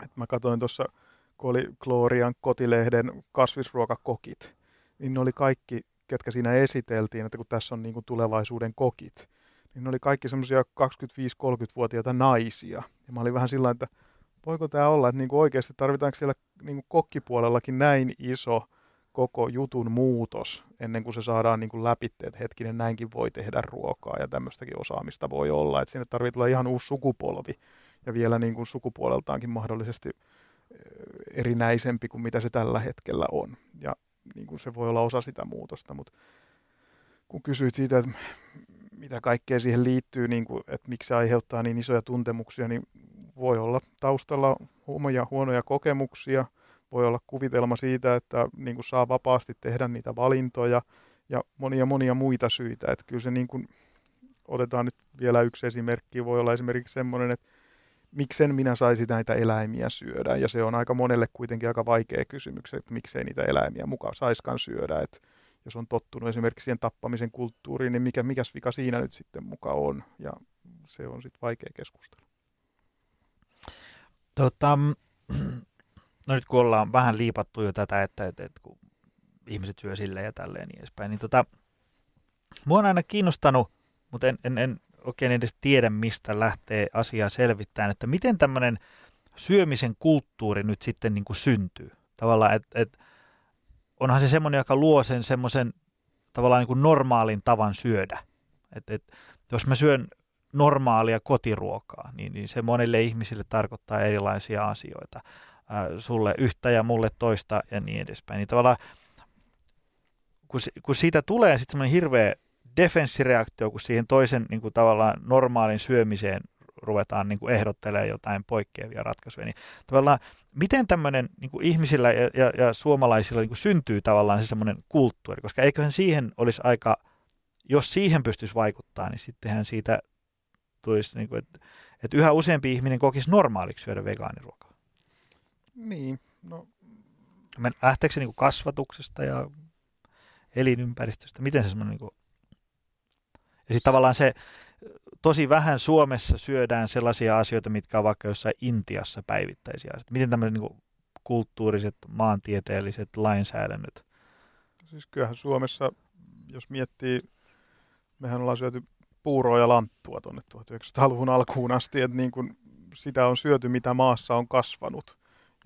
Et mä katsoin tuossa, kun oli Glorian kotilehden kasvisruokakokit, niin ne oli kaikki, ketkä siinä esiteltiin, että kun tässä on niin kuin tulevaisuuden kokit, niin ne oli kaikki semmoisia 25-30-vuotiaita naisia. Ja mä olin vähän sillä että voiko tämä olla, että niin kuin oikeasti tarvitaanko siellä niin kuin kokkipuolellakin näin iso koko jutun muutos ennen kuin se saadaan niin kuin läpi, että hetkinen näinkin voi tehdä ruokaa ja tämmöistäkin osaamista voi olla, että sinne tarvitsee tulla ihan uusi sukupolvi ja vielä niin kuin sukupuoleltaankin mahdollisesti eh, erinäisempi kuin mitä se tällä hetkellä on. Ja niin kuin se voi olla osa sitä muutosta, mutta kun kysyit siitä, että mitä kaikkea siihen liittyy, niin kuin, että miksi se aiheuttaa niin isoja tuntemuksia, niin voi olla taustalla huonoja, huonoja kokemuksia – voi olla kuvitelma siitä, että niin kuin saa vapaasti tehdä niitä valintoja ja monia monia muita syitä. Että kyllä se niin kuin, otetaan nyt vielä yksi esimerkki, voi olla esimerkiksi semmoinen, että miksen minä saisi näitä eläimiä syödä. Ja se on aika monelle kuitenkin aika vaikea kysymys, että miksei niitä eläimiä mukaan saiskaan syödä. Että jos on tottunut esimerkiksi siihen tappamisen kulttuuriin, niin mikä, mikäs vika siinä nyt sitten mukaan on. Ja se on sitten vaikea keskustelu. Tota, no nyt kun ollaan vähän liipattu jo tätä, että, että, että kun ihmiset syö silleen ja tälleen niin edespäin, niin tota, mua on aina kiinnostanut, mutta en, en, en oikein edes tiedä, mistä lähtee asiaa selvittämään, että miten tämmöinen syömisen kulttuuri nyt sitten niin kuin syntyy. Tavallaan, että et, onhan se semmoinen, joka luo sen semmoisen tavallaan niin kuin normaalin tavan syödä. Et, et, jos mä syön normaalia kotiruokaa, niin, niin se monille ihmisille tarkoittaa erilaisia asioita sulle yhtä ja mulle toista ja niin edespäin. Niin tavallaan, kun, kun siitä tulee sitten semmoinen hirveä defenssireaktio, kun siihen toisen niin kuin tavallaan normaalin syömiseen ruvetaan niin kuin ehdottelemaan jotain poikkeavia ratkaisuja, niin tavallaan miten tämmöinen niin kuin ihmisillä ja, ja, ja suomalaisilla niin kuin syntyy tavallaan se semmoinen kulttuuri, koska eiköhän siihen olisi aika, jos siihen pystyisi vaikuttaa, niin sittenhän siitä tulisi, niin kuin, että, että yhä useampi ihminen kokisi normaaliksi syödä vegaaniruokaa? Niin, no Lähteekö se niin kuin kasvatuksesta ja elinympäristöstä? Miten se semmoinen... Niin kuin... Ja sitten tavallaan se, tosi vähän Suomessa syödään sellaisia asioita, mitkä on vaikka jossain Intiassa päivittäisiä asioita. Miten tämmöiset niin kulttuuriset, maantieteelliset lainsäädännöt? Siis kyllähän Suomessa, jos miettii, mehän ollaan syöty puuroa ja lanttua tuonne 1900-luvun alkuun asti, että niin kuin sitä on syöty, mitä maassa on kasvanut.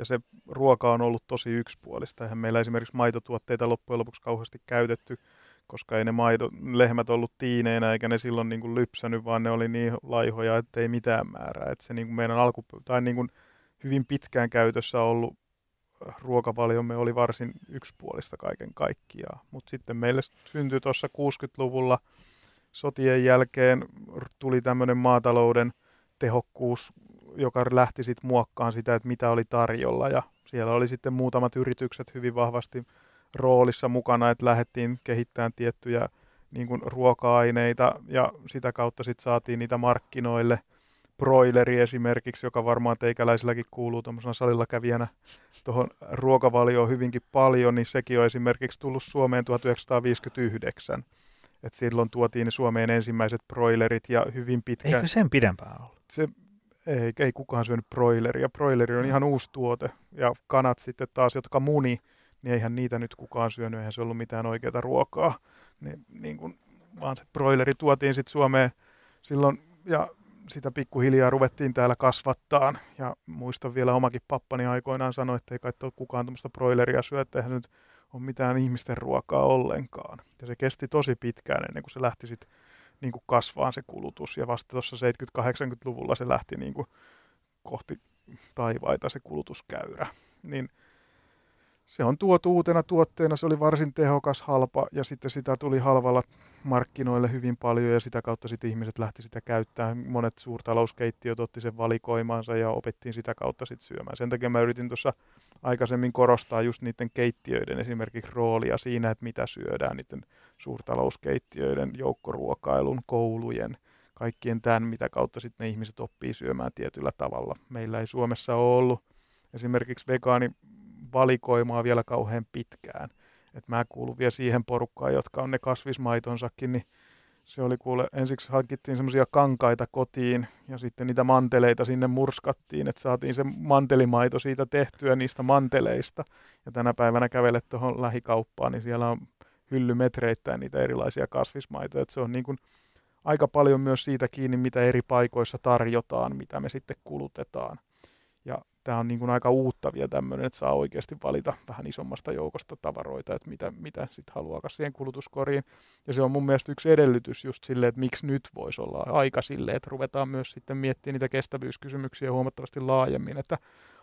Ja se ruoka on ollut tosi yksipuolista. Eihän meillä esimerkiksi maitotuotteita loppujen lopuksi kauheasti käytetty, koska ei ne maido, lehmät ollut tiineinä eikä ne silloin niin kuin lypsänyt, vaan ne oli niin laihoja, että ei mitään määrää. Että se niin kuin meidän alku, tai niin kuin hyvin pitkään käytössä ollut ruokavaliomme oli varsin yksipuolista kaiken kaikkiaan. Mutta sitten meille syntyi tuossa 60-luvulla sotien jälkeen tuli tämmöinen maatalouden tehokkuus, joka lähti sitten muokkaan sitä, että mitä oli tarjolla. Ja siellä oli sitten muutamat yritykset hyvin vahvasti roolissa mukana, että lähdettiin kehittämään tiettyjä niin kuin ruoka-aineita ja sitä kautta sitten saatiin niitä markkinoille – broileri esimerkiksi, joka varmaan teikäläisilläkin kuuluu tuommoisena salilla kävijänä tuohon ruokavalioon hyvinkin paljon, niin sekin on esimerkiksi tullut Suomeen 1959. Et silloin tuotiin Suomeen ensimmäiset broilerit ja hyvin pitkään. Eikö sen pidempään ollut? Se, ei, ei kukaan syönyt broileria. Broileri on ihan uusi tuote. Ja kanat sitten taas, jotka muni, niin eihän niitä nyt kukaan syönyt, eihän se ollut mitään oikeaa ruokaa. Niin, niin kun, vaan se broileri tuotiin sitten Suomeen silloin, ja sitä pikkuhiljaa ruvettiin täällä kasvattaa. Ja muistan vielä omakin pappani aikoinaan sanoi, että ei kai ole kukaan tämmöistä broileria syö, että eihän nyt ole mitään ihmisten ruokaa ollenkaan. Ja se kesti tosi pitkään ennen kuin se lähti sitten niin kuin kasvaan se kulutus. Ja vasta tuossa 70-80-luvulla se lähti niin kuin kohti taivaita se kulutuskäyrä. Niin – se on tuotu uutena tuotteena, se oli varsin tehokas, halpa ja sitten sitä tuli halvalla markkinoille hyvin paljon ja sitä kautta sitten ihmiset lähti sitä käyttämään. Monet suurtalouskeittiöt otti sen valikoimaansa ja opettiin sitä kautta sitten syömään. Sen takia mä yritin tuossa aikaisemmin korostaa just niiden keittiöiden esimerkiksi roolia siinä, että mitä syödään niiden suurtalouskeittiöiden, joukkoruokailun, koulujen, kaikkien tämän, mitä kautta sitten ne ihmiset oppii syömään tietyllä tavalla. Meillä ei Suomessa ole ollut esimerkiksi vegaani valikoimaa vielä kauhean pitkään. Et mä kuulun vielä siihen porukkaan, jotka on ne kasvismaitonsakin, niin se oli kuule, ensiksi hankittiin semmoisia kankaita kotiin ja sitten niitä manteleita sinne murskattiin, että saatiin se mantelimaito siitä tehtyä niistä manteleista. Ja tänä päivänä kävelet tuohon lähikauppaan, niin siellä on hyllymetreittäin niitä erilaisia kasvismaitoja. Että se on niin kuin aika paljon myös siitä kiinni, mitä eri paikoissa tarjotaan, mitä me sitten kulutetaan. Ja tämä on niin kuin aika uutta vielä tämmöinen, että saa oikeasti valita vähän isommasta joukosta tavaroita, että mitä, mitä sitten haluaa siihen kulutuskoriin. Ja se on mun mielestä yksi edellytys just sille, että miksi nyt voisi olla aika sille, että ruvetaan myös sitten miettimään niitä kestävyyskysymyksiä huomattavasti laajemmin, että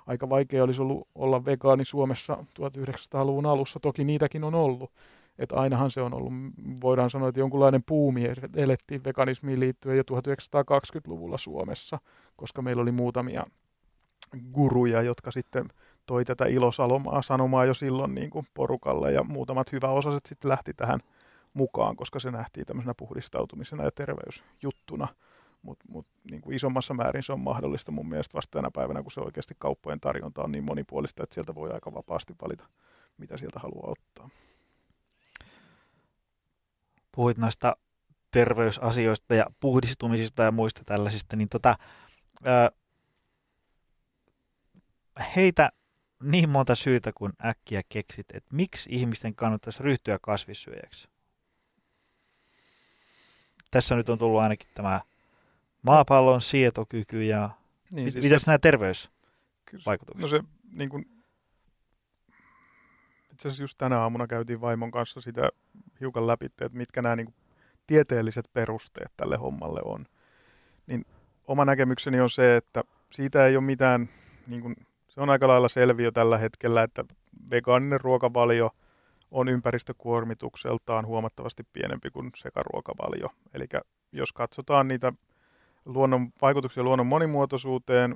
aika vaikea olisi ollut olla vegaani Suomessa 1900-luvun alussa, toki niitäkin on ollut. Että ainahan se on ollut, voidaan sanoa, että jonkunlainen puumi elettiin veganismiin liittyen jo 1920-luvulla Suomessa, koska meillä oli muutamia guruja, jotka sitten toi tätä ilosalomaa sanomaa jo silloin niin kuin porukalle ja muutamat hyväosaiset sitten lähti tähän mukaan, koska se nähtiin tämmöisenä puhdistautumisena ja terveysjuttuna. Mutta mut, niin kuin isommassa määrin se on mahdollista mun mielestä vasta tänä päivänä, kun se oikeasti kauppojen tarjonta on niin monipuolista, että sieltä voi aika vapaasti valita, mitä sieltä haluaa ottaa. Puhuit noista terveysasioista ja puhdistumisista ja muista tällaisista, niin tota, heitä niin monta syytä kuin äkkiä keksit, että miksi ihmisten kannattaisi ryhtyä kasvissyöjäksi. Tässä nyt on tullut ainakin tämä maapallon sietokyky ja niin, mit, siis mitäs se, nämä terveysvaikutukset? No se niin kuin, itse asiassa just tänä aamuna käytiin vaimon kanssa sitä hiukan läpi, että mitkä nämä niin kuin, tieteelliset perusteet tälle hommalle on. Niin oma näkemykseni on se, että siitä ei ole mitään niin kuin, se on aika lailla selviö tällä hetkellä, että vegaaninen ruokavalio on ympäristökuormitukseltaan huomattavasti pienempi kuin sekaruokavalio. Eli jos katsotaan niitä luonnon, vaikutuksia luonnon monimuotoisuuteen,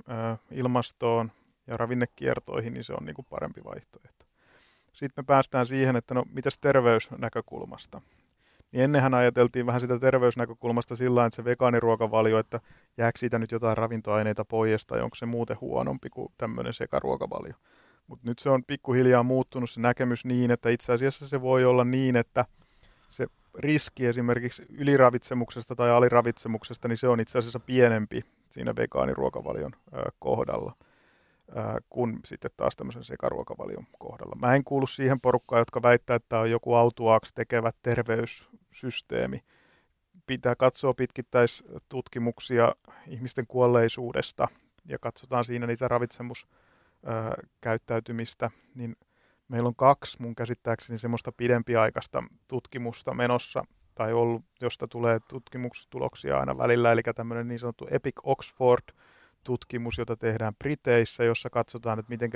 ilmastoon ja ravinnekiertoihin, niin se on niin kuin parempi vaihtoehto. Sitten me päästään siihen, että no mitäs terveysnäkökulmasta. Niin ennenhän ajateltiin vähän sitä terveysnäkökulmasta sillä että se vegaaniruokavalio, että jääkö siitä nyt jotain ravintoaineita pois tai onko se muuten huonompi kuin tämmöinen sekaruokavalio. Mutta nyt se on pikkuhiljaa muuttunut se näkemys niin, että itse asiassa se voi olla niin, että se riski esimerkiksi yliravitsemuksesta tai aliravitsemuksesta, niin se on itse asiassa pienempi siinä vegaaniruokavalion kohdalla kuin sitten taas tämmöisen sekaruokavalion kohdalla. Mä en kuulu siihen porukkaan, jotka väittää, että on joku autuaaksi tekevä terveyssysteemi. Pitää katsoa pitkittäistutkimuksia ihmisten kuolleisuudesta ja katsotaan siinä niitä ravitsemuskäyttäytymistä, niin meillä on kaksi mun käsittääkseni semmoista pidempiaikaista tutkimusta menossa tai ollut, josta tulee tutkimustuloksia aina välillä, eli tämmöinen niin sanottu Epic Oxford tutkimus, jota tehdään Briteissä, jossa katsotaan, että miten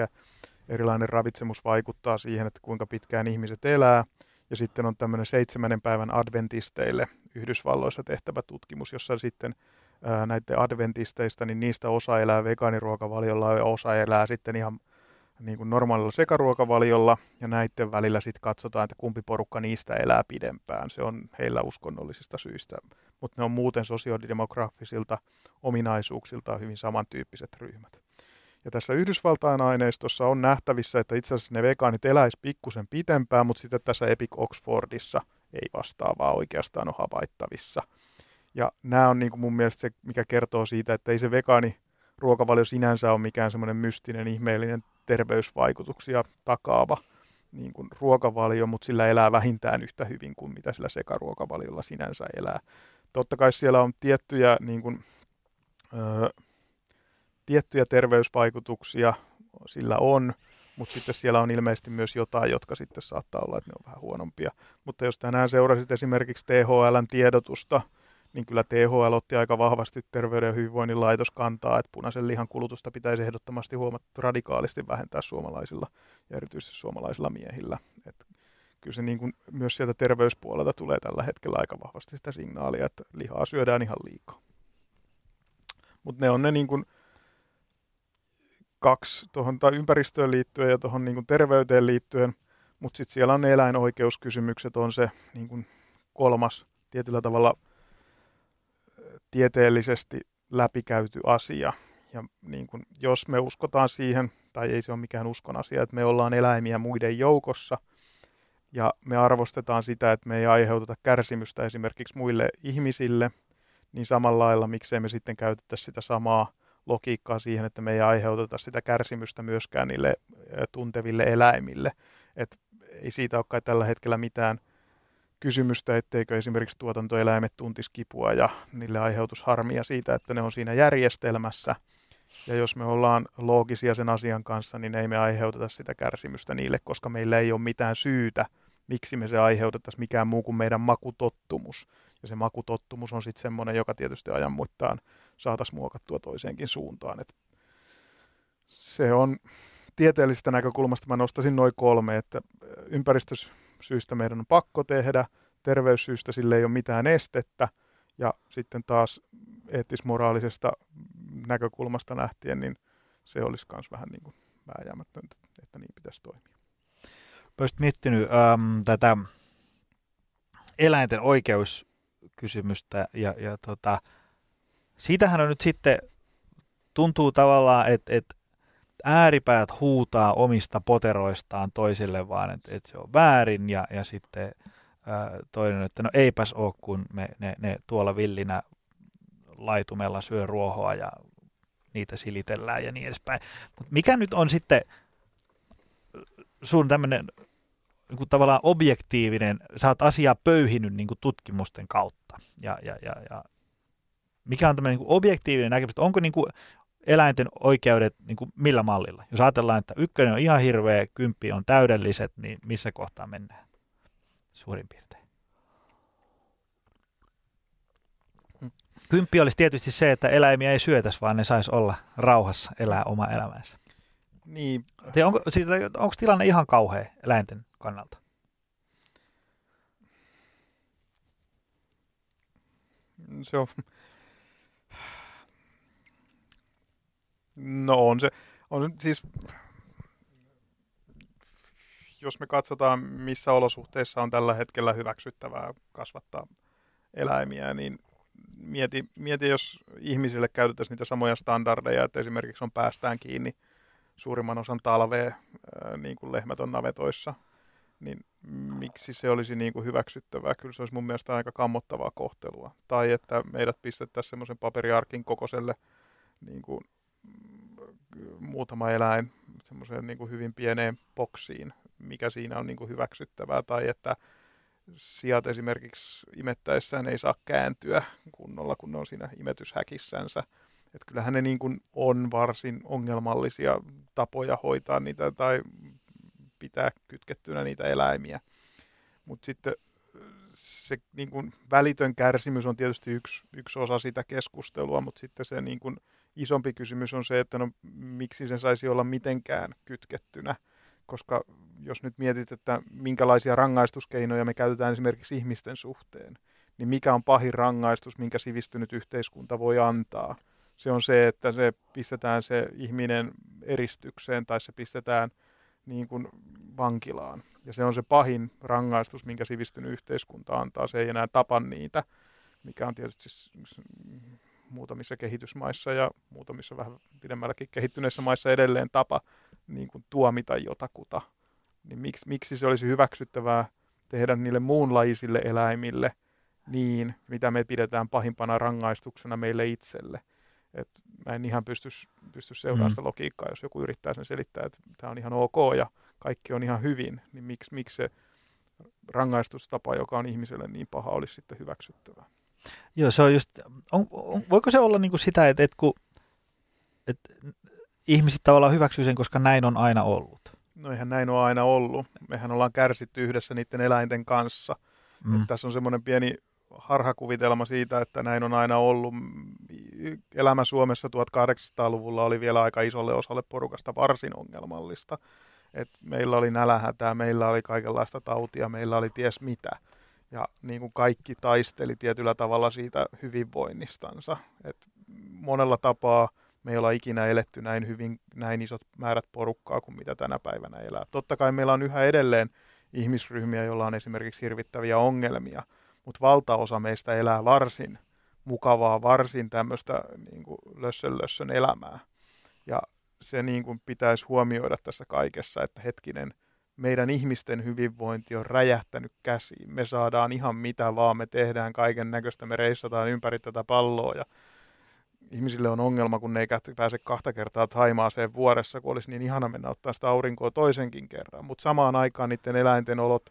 erilainen ravitsemus vaikuttaa siihen, että kuinka pitkään ihmiset elää. Ja sitten on tämmöinen seitsemännen päivän adventisteille Yhdysvalloissa tehtävä tutkimus, jossa sitten ää, näiden adventisteista, niin niistä osa elää vegaaniruokavaliolla ja osa elää sitten ihan niin kuin normaalilla sekaruokavaliolla, ja näiden välillä sitten katsotaan, että kumpi porukka niistä elää pidempään. Se on heillä uskonnollisista syistä, mutta ne on muuten sosiodemografisilta ominaisuuksiltaan hyvin samantyyppiset ryhmät. Ja tässä Yhdysvaltain aineistossa on nähtävissä, että itse asiassa ne vegaanit eläis pikkusen pitempään, mutta sitten tässä Epic Oxfordissa ei vastaavaa oikeastaan ole havaittavissa. Ja nämä on niin kuin mun mielestä se, mikä kertoo siitä, että ei se vegaani ruokavalio sinänsä ole mikään semmoinen mystinen, ihmeellinen terveysvaikutuksia takaava niin kuin ruokavalio, mutta sillä elää vähintään yhtä hyvin kuin mitä sillä sekaruokavaliolla sinänsä elää. Totta kai siellä on tiettyjä, niin kuin, ö, tiettyjä terveysvaikutuksia, sillä on, mutta sitten siellä on ilmeisesti myös jotain, jotka sitten saattaa olla, että ne on vähän huonompia. Mutta jos tänään seurasit esimerkiksi THLn tiedotusta, niin kyllä THL otti aika vahvasti terveyden ja hyvinvoinnin laitos kantaa, että punaisen lihan kulutusta pitäisi ehdottomasti huomattavasti radikaalisti vähentää suomalaisilla ja erityisesti suomalaisilla miehillä. Et kyllä se niin kuin myös sieltä terveyspuolelta tulee tällä hetkellä aika vahvasti sitä signaalia, että lihaa syödään ihan liikaa. Mutta ne on ne niin kuin kaksi tuohon ympäristöön liittyen ja tuohon niin terveyteen liittyen, mutta sitten siellä on ne eläinoikeuskysymykset on se niin kuin kolmas tietyllä tavalla tieteellisesti läpikäyty asia. Ja niin kuin, jos me uskotaan siihen, tai ei se ole mikään uskon asia, että me ollaan eläimiä muiden joukossa, ja me arvostetaan sitä, että me ei aiheuteta kärsimystä esimerkiksi muille ihmisille, niin samalla lailla miksei me sitten käytetä sitä samaa logiikkaa siihen, että me ei aiheuteta sitä kärsimystä myöskään niille tunteville eläimille. Et ei siitä ole kai tällä hetkellä mitään kysymystä, etteikö esimerkiksi tuotantoeläimet tuntisi kipua ja niille aiheutus harmia siitä, että ne on siinä järjestelmässä. Ja jos me ollaan loogisia sen asian kanssa, niin ei me aiheuteta sitä kärsimystä niille, koska meillä ei ole mitään syytä, miksi me se aiheutettaisiin mikään muu kuin meidän makutottumus. Ja se makutottumus on sitten semmoinen, joka tietysti ajan muittaan saataisiin muokattua toiseenkin suuntaan. Et se on tieteellisestä näkökulmasta, mä nostaisin noin kolme, että ympäristössä syistä meidän on pakko tehdä, terveyssyistä sille ei ole mitään estettä, ja sitten taas eettis-moraalisesta näkökulmasta lähtien, niin se olisi myös vähän niin kuin vääjäämätöntä, että niin pitäisi toimia. Olisit miettinyt ähm, tätä eläinten oikeuskysymystä, ja, ja tota, siitähän on nyt sitten, tuntuu tavallaan, että, että ääripäät huutaa omista poteroistaan toisille vaan, että, että se on väärin ja, ja sitten ää, toinen, että no eipäs ole, kun me, ne, ne tuolla villinä laitumella syö ruohoa ja niitä silitellään ja niin edespäin. Mutta mikä nyt on sitten sun tämmöinen niin kuin tavallaan objektiivinen, sä oot asiaa pöyhinyt niin kuin tutkimusten kautta. Ja, ja, ja, ja mikä on tämmöinen niin objektiivinen näkemys, onko niin kuin eläinten oikeudet niin kuin millä mallilla? Jos ajatellaan, että ykkönen on ihan hirveä, kymppi on täydelliset, niin missä kohtaa mennään suurin piirtein? Kymppi olisi tietysti se, että eläimiä ei syötäisi, vaan ne saisi olla rauhassa, elää oma elämänsä. Niin. Te onko, siitä, onko tilanne ihan kauhea eläinten kannalta? Se on, No on se, on siis, jos me katsotaan, missä olosuhteissa on tällä hetkellä hyväksyttävää kasvattaa eläimiä, niin mieti, mieti jos ihmisille käytettäisiin niitä samoja standardeja, että esimerkiksi on päästään kiinni suurimman osan talvea, niin kuin lehmät on navetoissa, niin miksi se olisi niin kuin hyväksyttävää? Kyllä se olisi mun mielestä aika kammottavaa kohtelua. Tai että meidät pistettäisiin semmoisen paperiarkin kokoiselle niin kuin, muutama eläin semmoiseen niin kuin hyvin pieneen boksiin, mikä siinä on niin kuin hyväksyttävää. Tai että sijat esimerkiksi imettäessään ei saa kääntyä kunnolla, kun ne on siinä imetyshäkissänsä. Että kyllähän ne niin kuin on varsin ongelmallisia tapoja hoitaa niitä tai pitää kytkettynä niitä eläimiä. Mutta sitten se niin kuin välitön kärsimys on tietysti yksi, yksi osa sitä keskustelua, mutta sitten se niin kuin isompi kysymys on se, että no, miksi sen saisi olla mitenkään kytkettynä. Koska jos nyt mietit, että minkälaisia rangaistuskeinoja me käytetään esimerkiksi ihmisten suhteen, niin mikä on pahin rangaistus, minkä sivistynyt yhteiskunta voi antaa? Se on se, että se pistetään se ihminen eristykseen tai se pistetään niin kuin vankilaan. Ja se on se pahin rangaistus, minkä sivistynyt yhteiskunta antaa. Se ei enää tapa niitä, mikä on tietysti muutamissa kehitysmaissa ja muutamissa vähän pidemmälläkin kehittyneissä maissa edelleen tapa niin kuin tuomita jotakuta. Niin miksi, miksi se olisi hyväksyttävää tehdä niille muunlaisille eläimille niin, mitä me pidetään pahimpana rangaistuksena meille itselle. Et mä en ihan pysty, pysty seuraamaan mm. sitä logiikkaa, jos joku yrittää sen selittää, että tämä on ihan ok ja kaikki on ihan hyvin, niin miksi, miksi se rangaistustapa, joka on ihmiselle niin paha, olisi sitten hyväksyttävää. Joo, se on just, on, on, voiko se olla niin kuin sitä, että, että, kun, että ihmiset tavallaan hyväksyy sen, koska näin on aina ollut? No eihän näin ole aina ollut. Mehän ollaan kärsitty yhdessä niiden eläinten kanssa. Mm. Että tässä on semmoinen pieni harhakuvitelma siitä, että näin on aina ollut. Elämä Suomessa 1800-luvulla oli vielä aika isolle osalle porukasta varsin ongelmallista. Et meillä oli nälähätää, meillä oli kaikenlaista tautia, meillä oli ties mitä – ja niin kuin kaikki taisteli tietyllä tavalla siitä hyvinvoinnistansa. Et monella tapaa me ei olla ikinä eletty näin hyvin, näin isot määrät porukkaa kuin mitä tänä päivänä elää. Totta kai meillä on yhä edelleen ihmisryhmiä, joilla on esimerkiksi hirvittäviä ongelmia, mutta valtaosa meistä elää varsin mukavaa, varsin tämmöistä niin kuin lössön lössön elämää. Ja se niin kuin pitäisi huomioida tässä kaikessa, että hetkinen – meidän ihmisten hyvinvointi on räjähtänyt käsiin. Me saadaan ihan mitä vaan, me tehdään kaiken näköistä, me reissataan ympäri tätä palloa ja ihmisille on ongelma, kun ne ei pääse kahta kertaa Taimaaseen vuodessa, kun olisi niin ihana mennä ottaa sitä aurinkoa toisenkin kerran. Mutta samaan aikaan niiden eläinten olot,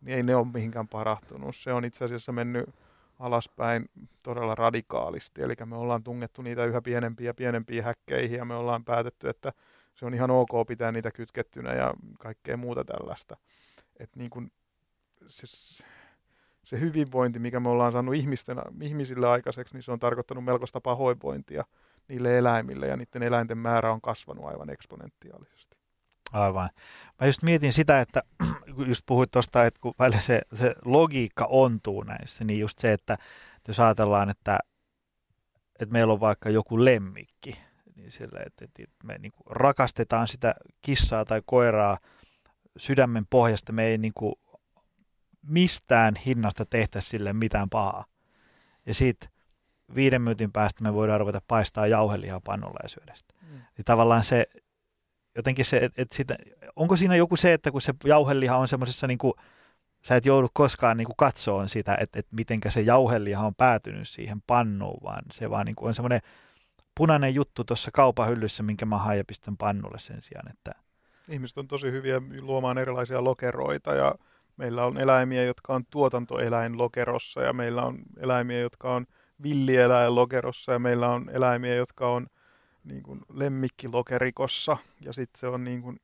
niin ei ne ole mihinkään parahtunut. Se on itse asiassa mennyt alaspäin todella radikaalisti. Eli me ollaan tungettu niitä yhä pienempiä ja pienempiä häkkeihin ja me ollaan päätetty, että se on ihan ok pitää niitä kytkettynä ja kaikkea muuta tällaista. Et niin kun se, se hyvinvointi, mikä me ollaan saanut ihmisten, ihmisille aikaiseksi, niin se on tarkoittanut melkoista pahoinvointia niille eläimille ja niiden eläinten määrä on kasvanut aivan eksponentiaalisesti. Aivan. Mä just mietin sitä, että just puhuit tuosta, että kun välillä se, se logiikka ontuu näissä, niin just se, että jos ajatellaan, että, että meillä on vaikka joku lemmikki, niin sille, että, että me niin kuin rakastetaan sitä kissaa tai koiraa sydämen pohjasta. Me ei niin kuin mistään hinnasta tehtä sille mitään pahaa. Ja sitten viiden minuutin päästä me voidaan ruveta paistaa jauhelihaa pannulla ja syödä sitä. Mm. Niin tavallaan se, jotenkin se, että et sitä, onko siinä joku se, että kun se jauheliha on semmoisessa niin kuin, sä et joudu koskaan niin kuin katsoon sitä, että, että mitenkä se jauheliha on päätynyt siihen pannuun, vaan se vaan niin kuin on semmoinen punainen juttu tuossa kaupahyllyssä, minkä mä haen ja pistän pannulle sen sijaan. Että... Ihmiset on tosi hyviä luomaan erilaisia lokeroita ja meillä on eläimiä, jotka on tuotantoeläin lokerossa ja meillä on eläimiä, jotka on villieläin lokerossa ja meillä on eläimiä, jotka on niin kuin lemmikkilokerikossa ja sitten se on niin kuin,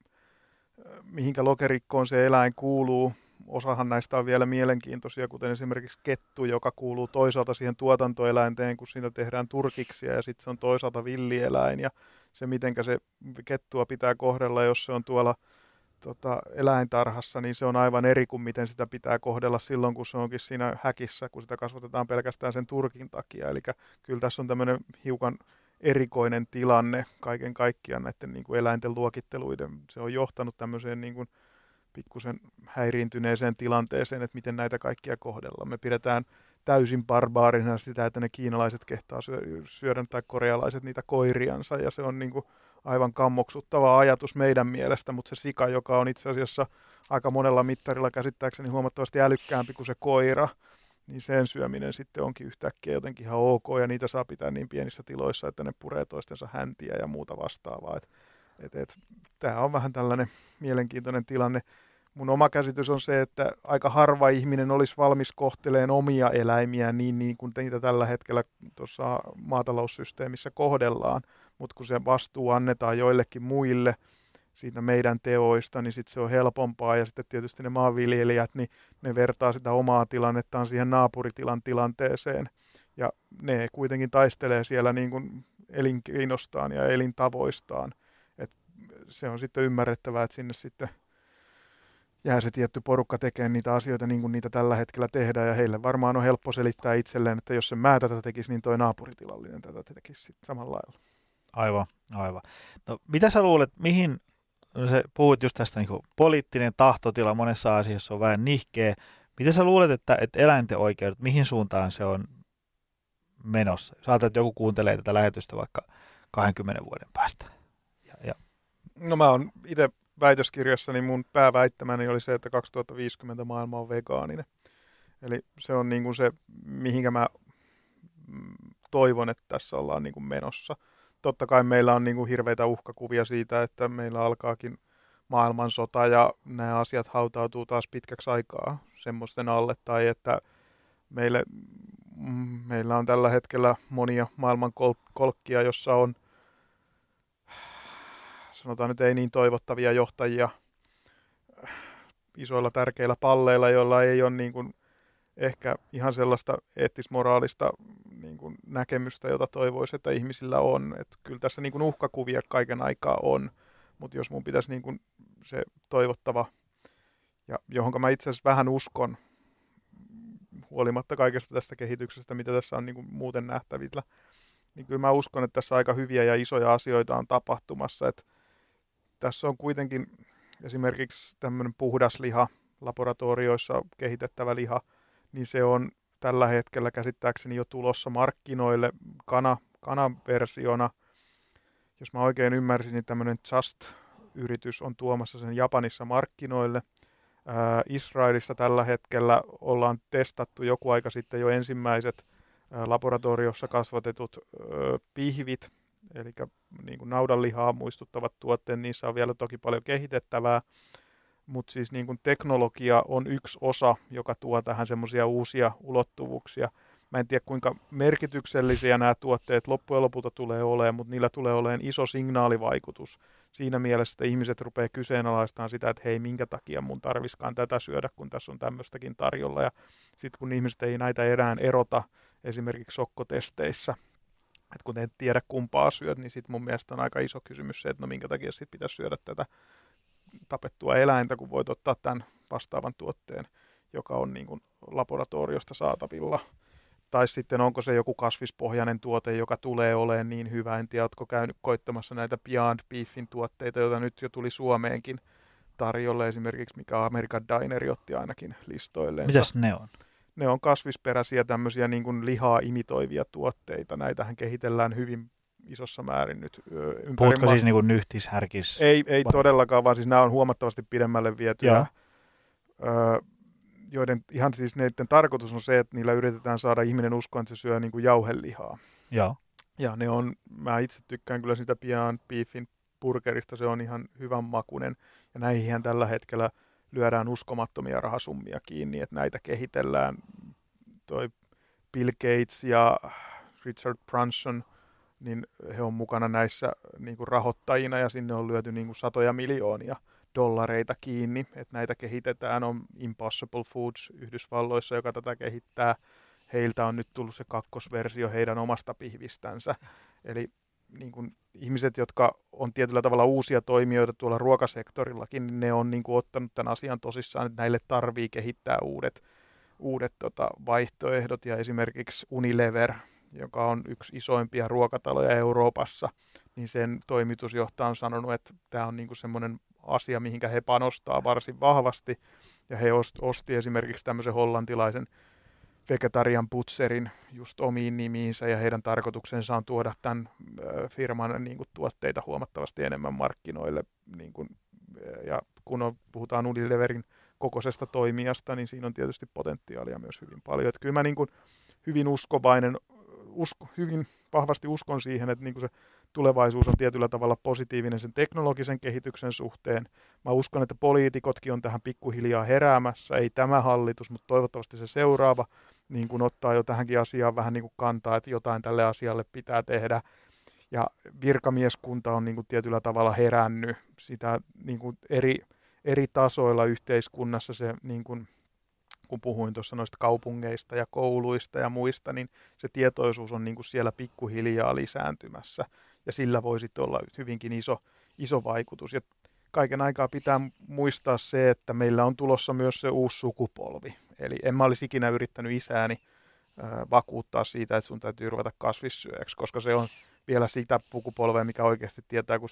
mihinkä lokerikkoon se eläin kuuluu osahan näistä on vielä mielenkiintoisia, kuten esimerkiksi kettu, joka kuuluu toisaalta siihen tuotantoeläinteen, kun siinä tehdään turkiksia, ja sitten se on toisaalta villieläin, ja se, miten se kettua pitää kohdella, jos se on tuolla tota, eläintarhassa, niin se on aivan eri kuin miten sitä pitää kohdella silloin, kun se onkin siinä häkissä, kun sitä kasvatetaan pelkästään sen turkin takia. Eli kyllä tässä on tämmöinen hiukan erikoinen tilanne kaiken kaikkiaan näiden niin kuin eläinten luokitteluiden. Se on johtanut tämmöiseen niin kuin pikkusen häiriintyneeseen tilanteeseen, että miten näitä kaikkia kohdellaan. Me pidetään täysin barbaarina sitä, että ne kiinalaiset kehtaa syödä tai korealaiset niitä koiriansa ja se on niin kuin aivan kammoksuttava ajatus meidän mielestä, mutta se sika, joka on itse asiassa aika monella mittarilla käsittääkseni huomattavasti älykkäämpi kuin se koira, niin sen syöminen sitten onkin yhtäkkiä jotenkin ihan ok, ja niitä saa pitää niin pienissä tiloissa, että ne puree toistensa häntiä ja muuta vastaavaa. Et, et, et, Tämä on vähän tällainen mielenkiintoinen tilanne. Mun oma käsitys on se, että aika harva ihminen olisi valmis kohteleen omia eläimiä niin, niin kuin niitä tällä hetkellä tuossa maataloussysteemissä kohdellaan, mutta kun se vastuu annetaan joillekin muille – siitä meidän teoista, niin sitten se on helpompaa. Ja sitten tietysti ne maanviljelijät, niin ne vertaa sitä omaa tilannettaan siihen naapuritilan tilanteeseen. Ja ne kuitenkin taistelee siellä niin kuin elinkeinostaan ja elintavoistaan. Et se on sitten ymmärrettävää, että sinne sitten jää se tietty porukka tekemään niitä asioita niin kuin niitä tällä hetkellä tehdään. Ja heille varmaan on helppo selittää itselleen, että jos se mä tätä tekisi, niin toi naapuritilallinen tätä tekisi samalla lailla. Aivan, aivan. No, mitä sä luulet, mihin no se puhut just tästä niin poliittinen tahtotila monessa asiassa on vähän nihkeä. Miten sä luulet, että, että eläinten oikeudet, mihin suuntaan se on menossa? Jos ajatellaan, että joku kuuntelee tätä lähetystä vaikka 20 vuoden päästä. Ja, ja. No mä oon itse väitöskirjassani mun pääväittämäni oli se, että 2050 maailma on vegaaninen. Eli se on niin kuin se, mihinkä mä mm, toivon, että tässä ollaan niin kuin menossa – totta kai meillä on niin kuin hirveitä uhkakuvia siitä, että meillä alkaakin maailmansota ja nämä asiat hautautuu taas pitkäksi aikaa semmoisten alle, tai että meille, mm, meillä on tällä hetkellä monia maailman kol- kolkkia, jossa on sanotaan nyt ei niin toivottavia johtajia isoilla tärkeillä palleilla, joilla ei ole niin kuin ehkä ihan sellaista eettis-moraalista niin kuin näkemystä, jota toivoisi, että ihmisillä on. Et kyllä tässä niin kuin uhkakuvia kaiken aikaa on, mutta jos mun pitäisi niin kuin se toivottava, ja johon mä itse asiassa vähän uskon, huolimatta kaikesta tästä kehityksestä, mitä tässä on niin kuin muuten nähtävillä, niin kyllä mä uskon, että tässä aika hyviä ja isoja asioita on tapahtumassa. Että tässä on kuitenkin esimerkiksi tämmöinen puhdas liha, laboratorioissa kehitettävä liha, niin se on tällä hetkellä käsittääkseni jo tulossa markkinoille kana, kanaversiona. Jos mä oikein ymmärsin, niin tämmöinen Just-yritys on tuomassa sen Japanissa markkinoille. Ää, Israelissa tällä hetkellä ollaan testattu joku aika sitten jo ensimmäiset ää, laboratoriossa kasvatetut ää, pihvit, eli niin kuin naudanlihaa muistuttavat tuotteet, niissä on vielä toki paljon kehitettävää mutta siis niin kuin teknologia on yksi osa, joka tuo tähän semmoisia uusia ulottuvuuksia. Mä en tiedä kuinka merkityksellisiä nämä tuotteet loppujen lopulta tulee olemaan, mutta niillä tulee olemaan iso signaalivaikutus siinä mielessä, että ihmiset rupeaa kyseenalaistamaan sitä, että hei, minkä takia mun tarviskaan tätä syödä, kun tässä on tämmöistäkin tarjolla. Ja sitten kun ihmiset ei näitä erään erota esimerkiksi sokkotesteissä, että kun et tiedä kumpaa syöt, niin sitten mun mielestä on aika iso kysymys se, että no minkä takia sitten pitäisi syödä tätä tapettua eläintä, kun voit ottaa tämän vastaavan tuotteen, joka on niin laboratoriosta saatavilla. Tai sitten onko se joku kasvispohjainen tuote, joka tulee olemaan niin hyvä. En tiedä, oletko käynyt koittamassa näitä Beyond Beefin tuotteita, joita nyt jo tuli Suomeenkin tarjolle. Esimerkiksi mikä American Dineri otti ainakin listoilleen. Mitäs ne on? Ne on kasvisperäisiä tämmöisiä niin kuin lihaa imitoivia tuotteita. Näitähän kehitellään hyvin isossa määrin nyt ympäri Puhutko siis niin kuin nyhtis, härkis? Ei, ei todellakaan, vaan siis nämä on huomattavasti pidemmälle vietyjä. Öö, joiden ihan siis niiden tarkoitus on se, että niillä yritetään saada ihminen uskoon, että se syö niin kuin jauhelihaa. Joo. Ja ne on, mä itse tykkään kyllä sitä Beyond Beefin burgerista, se on ihan hyvän makunen. Ja näihin tällä hetkellä lyödään uskomattomia rahasummia kiinni, että näitä kehitellään. Toi Bill Gates ja Richard Brunson niin he on mukana näissä niin kuin rahoittajina ja sinne on lyöty niin kuin satoja miljoonia dollareita kiinni, että näitä kehitetään. On Impossible Foods Yhdysvalloissa, joka tätä kehittää. Heiltä on nyt tullut se kakkosversio heidän omasta pihvistänsä. Eli niin kuin ihmiset, jotka on tietyllä tavalla uusia toimijoita tuolla ruokasektorillakin, niin ne on niin kuin ottanut tämän asian tosissaan, että näille tarvii kehittää uudet, uudet tota, vaihtoehdot ja esimerkiksi Unilever – joka on yksi isoimpia ruokataloja Euroopassa, niin sen toimitusjohtaja on sanonut, että tämä on niin semmoinen asia, mihinkä he panostaa varsin vahvasti. Ja he osti esimerkiksi tämmöisen hollantilaisen Vegetarian Butcherin just omiin nimiinsä ja heidän tarkoituksensa on tuoda tämän firman niin kuin, tuotteita huomattavasti enemmän markkinoille. Niin kuin, ja kun on, puhutaan Unileverin kokoisesta toimijasta, niin siinä on tietysti potentiaalia myös hyvin paljon. Että kyllä mä niin kuin, hyvin uskovainen, usko, hyvin vahvasti uskon siihen, että niin kuin se tulevaisuus on tietyllä tavalla positiivinen sen teknologisen kehityksen suhteen. Mä uskon, että poliitikotkin on tähän pikkuhiljaa heräämässä, ei tämä hallitus, mutta toivottavasti se seuraava niin kuin ottaa jo tähänkin asiaan vähän niin kuin kantaa, että jotain tälle asialle pitää tehdä. Ja virkamieskunta on niin kuin tietyllä tavalla herännyt sitä niin kuin eri, eri tasoilla yhteiskunnassa se niin kuin kun puhuin tuossa noista kaupungeista ja kouluista ja muista, niin se tietoisuus on niin kuin siellä pikkuhiljaa lisääntymässä ja sillä voi sitten olla hyvinkin iso, iso vaikutus. Ja kaiken aikaa pitää muistaa se, että meillä on tulossa myös se uusi sukupolvi. Eli en mä olisi ikinä yrittänyt isääni vakuuttaa siitä, että sun täytyy ruveta kasvissyöjäksi, koska se on vielä sitä pukupolvea, mikä oikeasti tietää, kun,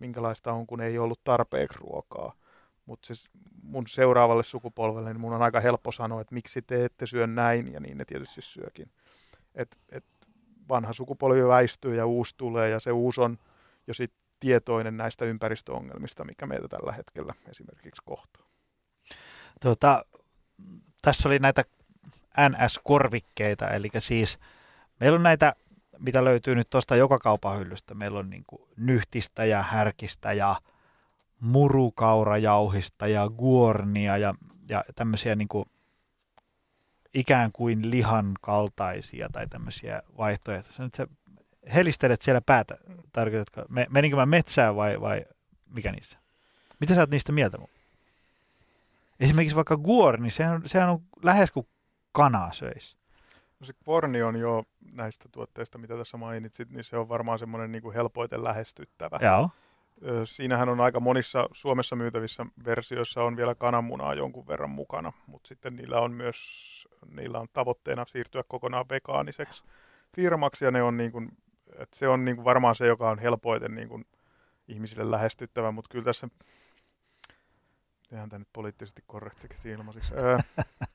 minkälaista on, kun ei ollut tarpeeksi ruokaa. Mutta siis mun seuraavalle sukupolvelle, niin mun on aika helppo sanoa, että miksi te ette syö näin, ja niin ne tietysti syökin. Et, et vanha sukupolvi väistyy ja uusi tulee, ja se uusi on jo sit tietoinen näistä ympäristöongelmista, mikä meitä tällä hetkellä esimerkiksi kohtaa. Tota, tässä oli näitä NS-korvikkeita, eli siis meillä on näitä, mitä löytyy nyt tuosta joka kaupan hyllystä. Meillä on niin nyhtistä ja härkistä ja murukaurajauhista ja guornia ja, ja tämmöisiä niin kuin ikään kuin lihan kaltaisia tai tämmöisiä vaihtoehtoja. Sä nyt sä helistelet siellä päätä, tarkoitatko, meninkö mä metsään vai, vai mikä niissä? Mitä sä oot niistä mieltä? Esimerkiksi vaikka guor, niin sehän, sehän on lähes kuin kanaa söisi. No se porni on jo näistä tuotteista, mitä tässä mainitsit, niin se on varmaan semmoinen niin kuin helpoiten lähestyttävä. Joo. Siinähän on aika monissa Suomessa myytävissä versioissa on vielä kananmunaa jonkun verran mukana, mutta sitten niillä on myös niillä on tavoitteena siirtyä kokonaan vegaaniseksi firmaksi ja ne on niin kuin, että se on niin kuin varmaan se, joka on helpoiten niin kuin ihmisille lähestyttävä, mutta kyllä tässä tehdään tämä nyt poliittisesti korrektiksi ilmaisiksi.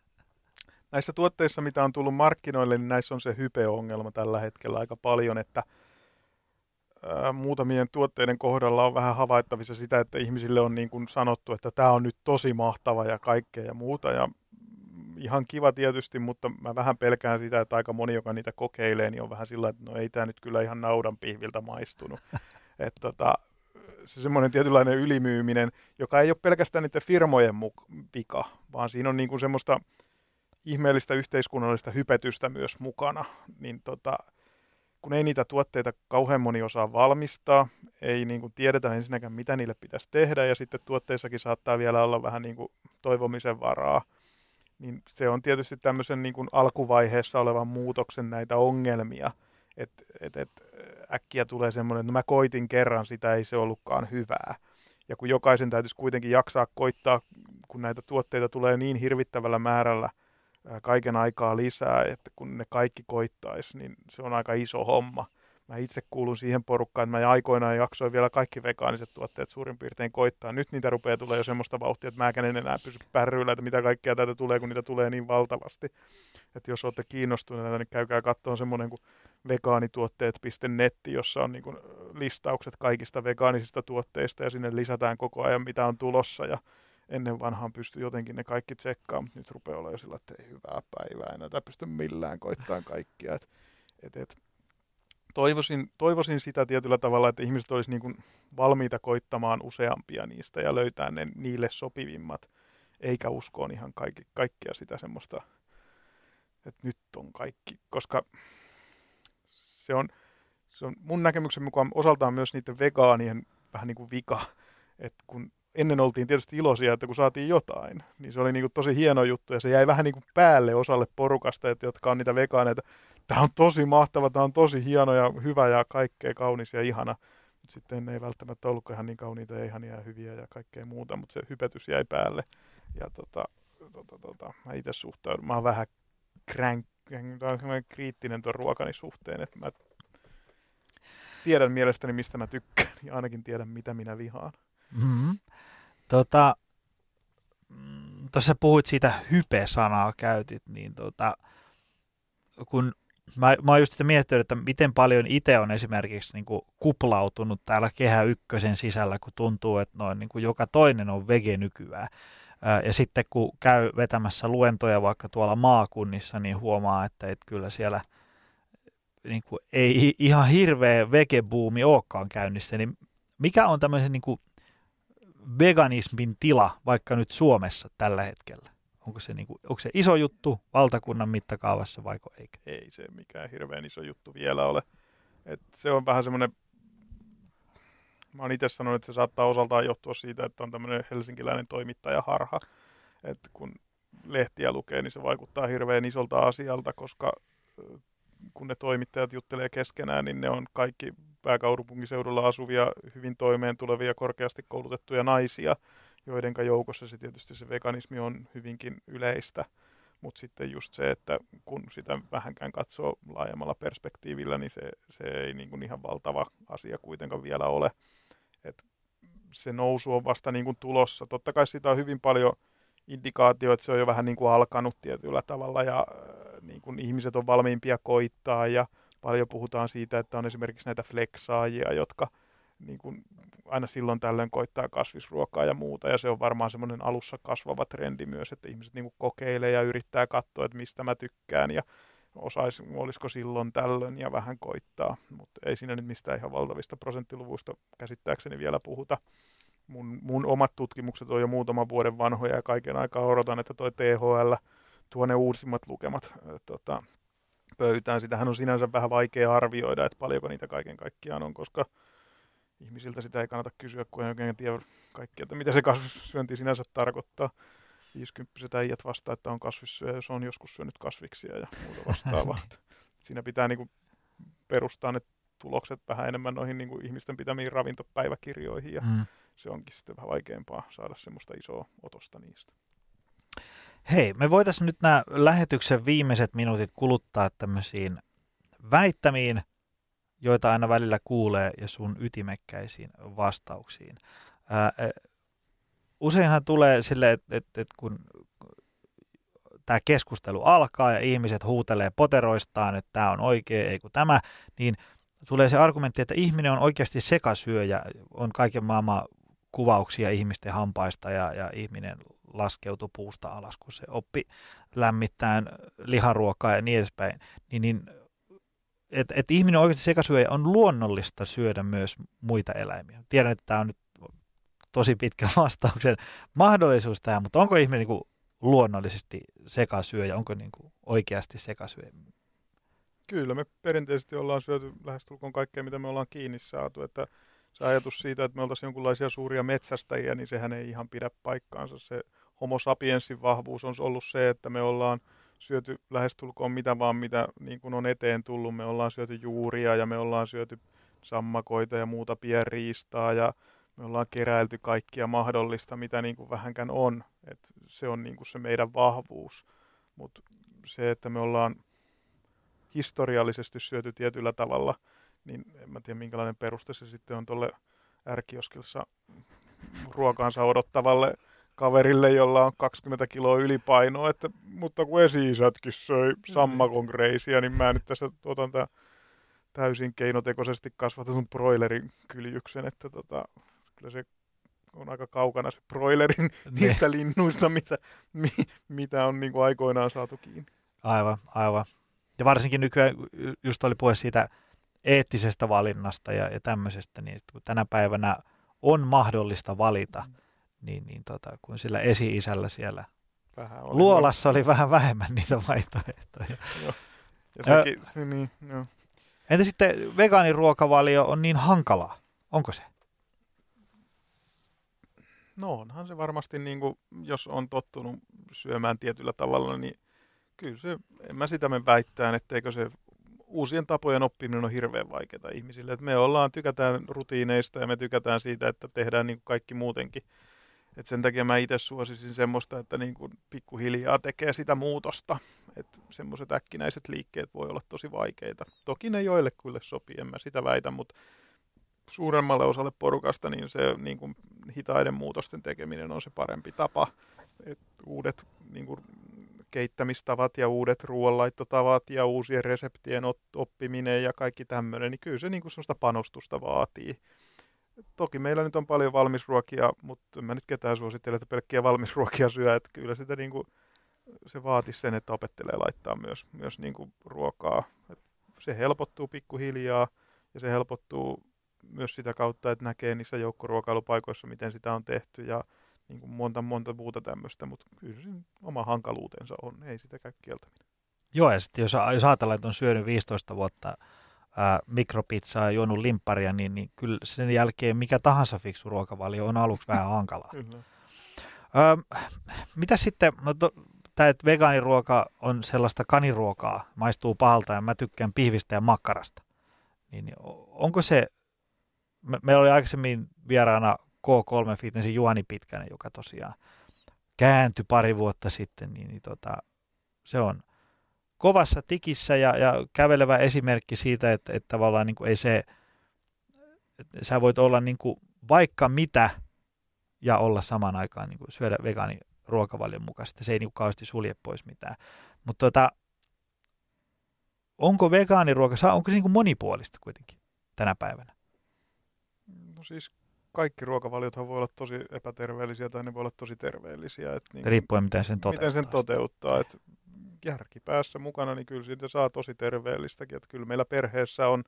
näissä tuotteissa, mitä on tullut markkinoille, niin näissä on se hype-ongelma tällä hetkellä aika paljon, että muutamien tuotteiden kohdalla on vähän havaittavissa sitä, että ihmisille on niin kuin sanottu, että tämä on nyt tosi mahtava ja kaikkea ja muuta. Ja ihan kiva tietysti, mutta mä vähän pelkään sitä, että aika moni, joka niitä kokeilee, niin on vähän sillä että no ei tämä nyt kyllä ihan naudan pihviltä maistunut. että tota, se semmoinen tietynlainen ylimyyminen, joka ei ole pelkästään niiden firmojen muk- vika, vaan siinä on niin kuin semmoista ihmeellistä yhteiskunnallista hypetystä myös mukana, niin tota, kun ei niitä tuotteita kauhean moni osaa valmistaa, ei niin kuin tiedetä ensinnäkään, mitä niille pitäisi tehdä, ja sitten tuotteissakin saattaa vielä olla vähän niin kuin toivomisen varaa, niin se on tietysti tämmöisen niin kuin alkuvaiheessa olevan muutoksen näitä ongelmia, että et, et, äkkiä tulee semmoinen, että no mä koitin kerran, sitä ei se ollutkaan hyvää. Ja kun jokaisen täytyisi kuitenkin jaksaa koittaa, kun näitä tuotteita tulee niin hirvittävällä määrällä kaiken aikaa lisää, että kun ne kaikki koittaisi, niin se on aika iso homma. Mä itse kuulun siihen porukkaan, että mä aikoinaan jaksoin vielä kaikki vegaaniset tuotteet suurin piirtein koittaa. Nyt niitä rupeaa tulee jo semmoista vauhtia, että mä en enää pysy pärryillä, että mitä kaikkea täältä tulee, kun niitä tulee niin valtavasti. Että jos olette kiinnostuneita, niin käykää katsomaan semmoinen kuin vegaanituotteet.net, jossa on niin listaukset kaikista vegaanisista tuotteista ja sinne lisätään koko ajan mitä on tulossa ja ennen vanhaan pystyi jotenkin ne kaikki tsekkaamaan, mutta nyt rupeaa olemaan sillä, että ei hyvää päivää, enää pysty millään koittamaan kaikkia. Et, et, et, toivoisin, toivoisin sitä tietyllä tavalla, että ihmiset olisi niin kuin valmiita koittamaan useampia niistä ja löytää ne niille sopivimmat, eikä uskoon ihan kaikki, kaikkia sitä semmoista, että nyt on kaikki, koska se on, se on mun näkemyksen mukaan osaltaan myös niiden vegaanien vähän niin kuin vika, että kun ennen oltiin tietysti iloisia, että kun saatiin jotain, niin se oli niin kuin tosi hieno juttu ja se jäi vähän niin kuin päälle osalle porukasta, että jotka on niitä vegaaneita. Tämä on tosi mahtava, tämä on tosi hieno ja hyvä ja kaikkea kaunis ja ihana. Mutta sitten ne ei välttämättä ollutkaan ihan niin kauniita ja ihania ja hyviä ja kaikkea muuta, mutta se hypetys jäi päälle. Ja tota, tota, tota, mä itse suhtaudun, mä oon vähän kränk, kriittinen tuon ruokani suhteen, että mä tiedän mielestäni, mistä mä tykkään ja ainakin tiedän, mitä minä vihaan. Mm-hmm. Tota, mm, tuossa puhuit siitä hype-sanaa käytit, niin tota, kun mä, mä oon just sitä miettinyt, että miten paljon itse on esimerkiksi niin kuin kuplautunut täällä Kehä Ykkösen sisällä, kun tuntuu, että noin niin kuin joka toinen on vege nykyään. Ja sitten kun käy vetämässä luentoja vaikka tuolla maakunnissa, niin huomaa, että, että kyllä siellä niin kuin, ei ihan hirveä vegebuumi olekaan käynnissä. Niin mikä on tämmöisen niin kuin veganismin tila vaikka nyt Suomessa tällä hetkellä? Onko se, niin kuin, onko se iso juttu valtakunnan mittakaavassa vai eikö? Ei se mikään hirveän iso juttu vielä ole. Et se on vähän semmoinen, mä oon itse sanonut, että se saattaa osaltaan johtua siitä, että on tämmöinen helsinkiläinen toimittaja harha. Että kun lehtiä lukee, niin se vaikuttaa hirveän isolta asialta, koska kun ne toimittajat juttelee keskenään, niin ne on kaikki pääkaupunkiseudulla asuvia, hyvin toimeen tulevia, korkeasti koulutettuja naisia, joiden joukossa se tietysti se veganismi on hyvinkin yleistä. Mutta sitten just se, että kun sitä vähänkään katsoo laajemmalla perspektiivillä, niin se, se ei niin kuin ihan valtava asia kuitenkaan vielä ole. Et se nousu on vasta niin kuin tulossa. Totta kai sitä on hyvin paljon indikaatio, että se on jo vähän niin kuin alkanut tietyllä tavalla ja äh, niin kuin ihmiset on valmiimpia koittaa ja paljon puhutaan siitä, että on esimerkiksi näitä fleksaajia, jotka niin kuin aina silloin tällöin koittaa kasvisruokaa ja muuta, ja se on varmaan semmoinen alussa kasvava trendi myös, että ihmiset niin kokeilee ja yrittää katsoa, että mistä mä tykkään, ja osais, olisiko silloin tällöin, ja vähän koittaa, mutta ei siinä nyt mistään ihan valtavista prosenttiluvuista käsittääkseni vielä puhuta. Mun, mun omat tutkimukset on jo muutaman vuoden vanhoja, ja kaiken aikaa odotan, että toi THL tuo ne uusimmat lukemat tota, pöytään. Sitähän on sinänsä vähän vaikea arvioida, että paljonko niitä kaiken kaikkiaan on, koska ihmisiltä sitä ei kannata kysyä, kun ei oikein tiedä kaikkea, että mitä se kasvissyönti sinänsä tarkoittaa. 50 äijät vastaa, että on kasvissyöjä, jos on joskus syönyt kasviksia ja muuta vastaavaa. Siinä pitää niin kuin perustaa ne tulokset vähän enemmän noihin niin kuin ihmisten pitämiin ravintopäiväkirjoihin ja mm. se onkin sitten vähän vaikeampaa saada semmoista isoa otosta niistä. Hei, me voitaisiin nyt nämä lähetyksen viimeiset minuutit kuluttaa tämmöisiin väittämiin, joita aina välillä kuulee, ja sun ytimekkäisiin vastauksiin. Ää, useinhan tulee sille, että et, et kun tämä keskustelu alkaa ja ihmiset huutelee poteroistaan, että tämä on oikein, ei kun tämä, niin tulee se argumentti, että ihminen on oikeasti sekasyöjä, on kaiken maailman kuvauksia ihmisten hampaista ja, ja ihminen laskeutui puusta alas, kun se oppi lämmittään liharuokaa ja niin edespäin, niin, niin että et ihminen oikeasti sekasyöjä on luonnollista syödä myös muita eläimiä. Tiedän, että tämä on nyt tosi pitkä vastauksen mahdollisuus tähän, mutta onko ihminen niin luonnollisesti sekasyöjä, onko niin kuin oikeasti sekasyöjä? Kyllä, me perinteisesti ollaan syöty lähestulkoon kaikkea, mitä me ollaan kiinni saatu, että se ajatus siitä, että me oltaisiin jonkinlaisia suuria metsästäjiä, niin sehän ei ihan pidä paikkaansa. Se homo sapiensin vahvuus on ollut se, että me ollaan syöty lähestulkoon mitä vaan, mitä niin kuin on eteen tullut. Me ollaan syöty juuria ja me ollaan syöty sammakoita ja muuta pienriistaa ja me ollaan keräilty kaikkia mahdollista, mitä niin kuin vähänkään on. Et se on niin kuin se meidän vahvuus. Mutta se, että me ollaan historiallisesti syöty tietyllä tavalla, niin en mä tiedä minkälainen peruste se sitten on tuolle ärkioskilsa ruokaansa odottavalle kaverille, jolla on 20 kiloa ylipainoa, että, mutta kun esi-isätkin söi sammakon reisiä, niin mä nyt tässä otan tämän täysin keinotekoisesti kasvatetun broilerin kyljyksen, että tota, kyllä se on aika kaukana se broilerin ne. niistä linnuista, mitä, mi, mitä on niin kuin aikoinaan saatu kiinni. Aivan, aivan. Ja varsinkin nykyään just oli puhe siitä eettisestä valinnasta ja, ja tämmöisestä, niin kun tänä päivänä on mahdollista valita, mm niin, niin tota, kun sillä esi-isällä siellä vähän oli luolassa oli vähän vähemmän niitä vaihtoehtoja. Joo. Ja sekin, se, niin, joo. Entä sitten vegaaniruokavalio on niin hankalaa? Onko se? No onhan se varmasti, niin kuin, jos on tottunut syömään tietyllä tavalla, niin kyllä se, en mä sitä me väittään, etteikö se uusien tapojen oppiminen on hirveän vaikeaa ihmisille. Et me ollaan, tykätään rutiineista ja me tykätään siitä, että tehdään niin kuin kaikki muutenkin et sen takia mä itse suosisin semmoista, että niin kuin pikkuhiljaa tekee sitä muutosta. Että semmoiset äkkinäiset liikkeet voi olla tosi vaikeita. Toki ne joille kyllä sopii, en mä sitä väitä, mutta suuremmalle osalle porukasta, niin se niin kuin hitaiden muutosten tekeminen on se parempi tapa. Et uudet niin kuin, keittämistavat ja uudet ruoanlaittotavat ja uusien reseptien oppiminen ja kaikki tämmöinen, niin kyllä se niin kuin sellaista panostusta vaatii. Toki meillä nyt on paljon valmisruokia, mutta mä nyt ketään suosittele, että pelkkiä valmisruokia syö, että kyllä sitä niin kuin, se vaatisi sen, että opettelee laittaa myös, myös niin kuin ruokaa. Et se helpottuu pikkuhiljaa ja se helpottuu myös sitä kautta, että näkee niissä joukkoruokailupaikoissa, miten sitä on tehty ja niin kuin monta monta muuta tämmöistä, mutta kyllä se oma hankaluutensa on, ei sitä käy kieltäminen. Joo, ja sitten jos, jos ajatellaan, että on syönyt 15 vuotta ää, mikropizzaa ja juonut limpparia, niin, niin kyllä sen jälkeen mikä tahansa fiksu ruokavalio on aluksi vähän hankalaa. Mitä sitten, no to, tämä, että vegaaniruoka on sellaista kaniruokaa, maistuu pahalta ja mä tykkään pihvistä ja makkarasta. Niin, niin onko se, me, meillä oli aikaisemmin vieraana K3 Fitnessin Juani Pitkänen, joka tosiaan kääntyi pari vuotta sitten, niin, niin tota, se on kovassa tikissä ja, ja kävelevä esimerkki siitä, että, että tavallaan niin kuin ei se, että sä voit olla niin kuin vaikka mitä ja olla samaan aikaan niin kuin syödä vegaani ruokavalion mukaisesti. Se ei niin kauheasti sulje pois mitään. Mutta tota, onko vegaaniruoka, onko se niin kuin monipuolista kuitenkin tänä päivänä? No siis kaikki ruokavaliothan voi olla tosi epäterveellisiä tai ne voi olla tosi terveellisiä. Että niin, Riippuen miten sen toteuttaa. Miten sen toteuttaa. Että järki päässä mukana, niin kyllä siitä saa tosi terveellistäkin. Että kyllä meillä perheessä on,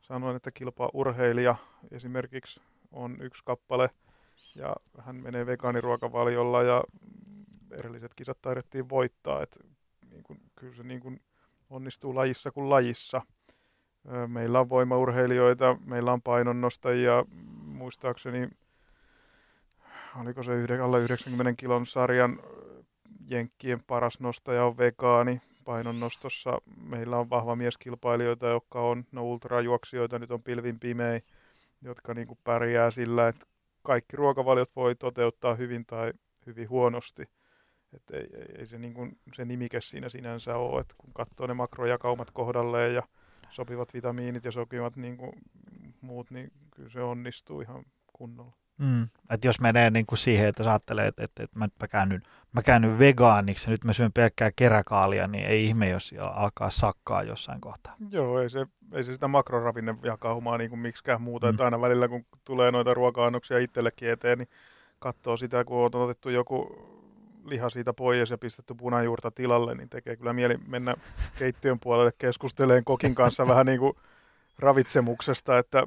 sanoin, että kilpaa urheilija esimerkiksi on yksi kappale ja hän menee vegaaniruokavaliolla ja erilliset kisat taidettiin voittaa. Että niin kuin, kyllä se niin kuin onnistuu lajissa kuin lajissa. Meillä on voimaurheilijoita, meillä on painonnostajia, muistaakseni, oliko se alle 90 kilon sarjan Jenkkien paras nostaja on vegaani. Painonnostossa meillä on vahva mieskilpailijoita, jotka on no ultrajuoksijoita, nyt on pilvin pimei, jotka niin kuin pärjää sillä, että kaikki ruokavaliot voi toteuttaa hyvin tai hyvin huonosti. Et ei, ei, ei se, niin kuin, se nimike siinä sinänsä ole, että kun katsoo ne makrojakaumat kohdalleen ja sopivat vitamiinit ja sopivat niin kuin muut, niin kyllä se onnistuu ihan kunnolla. Mm. Et jos menee niin kuin siihen, että sä ajattelee, että, että, että mä, mä, käännyn, mä käännyn vegaaniksi ja nyt mä syön pelkkää keräkaalia, niin ei ihme, jos alkaa sakkaa jossain kohtaa. Joo, ei se, ei se sitä makroravinnejakaumaa niin kuin miksikään muuta. Mm. Että aina välillä, kun tulee noita ruoka-annoksia itsellekin eteen, niin katsoo sitä, kun on otettu joku liha siitä pois ja pistetty punajuurta tilalle, niin tekee kyllä mieli mennä keittiön puolelle keskusteleen kokin kanssa vähän niin kuin ravitsemuksesta, että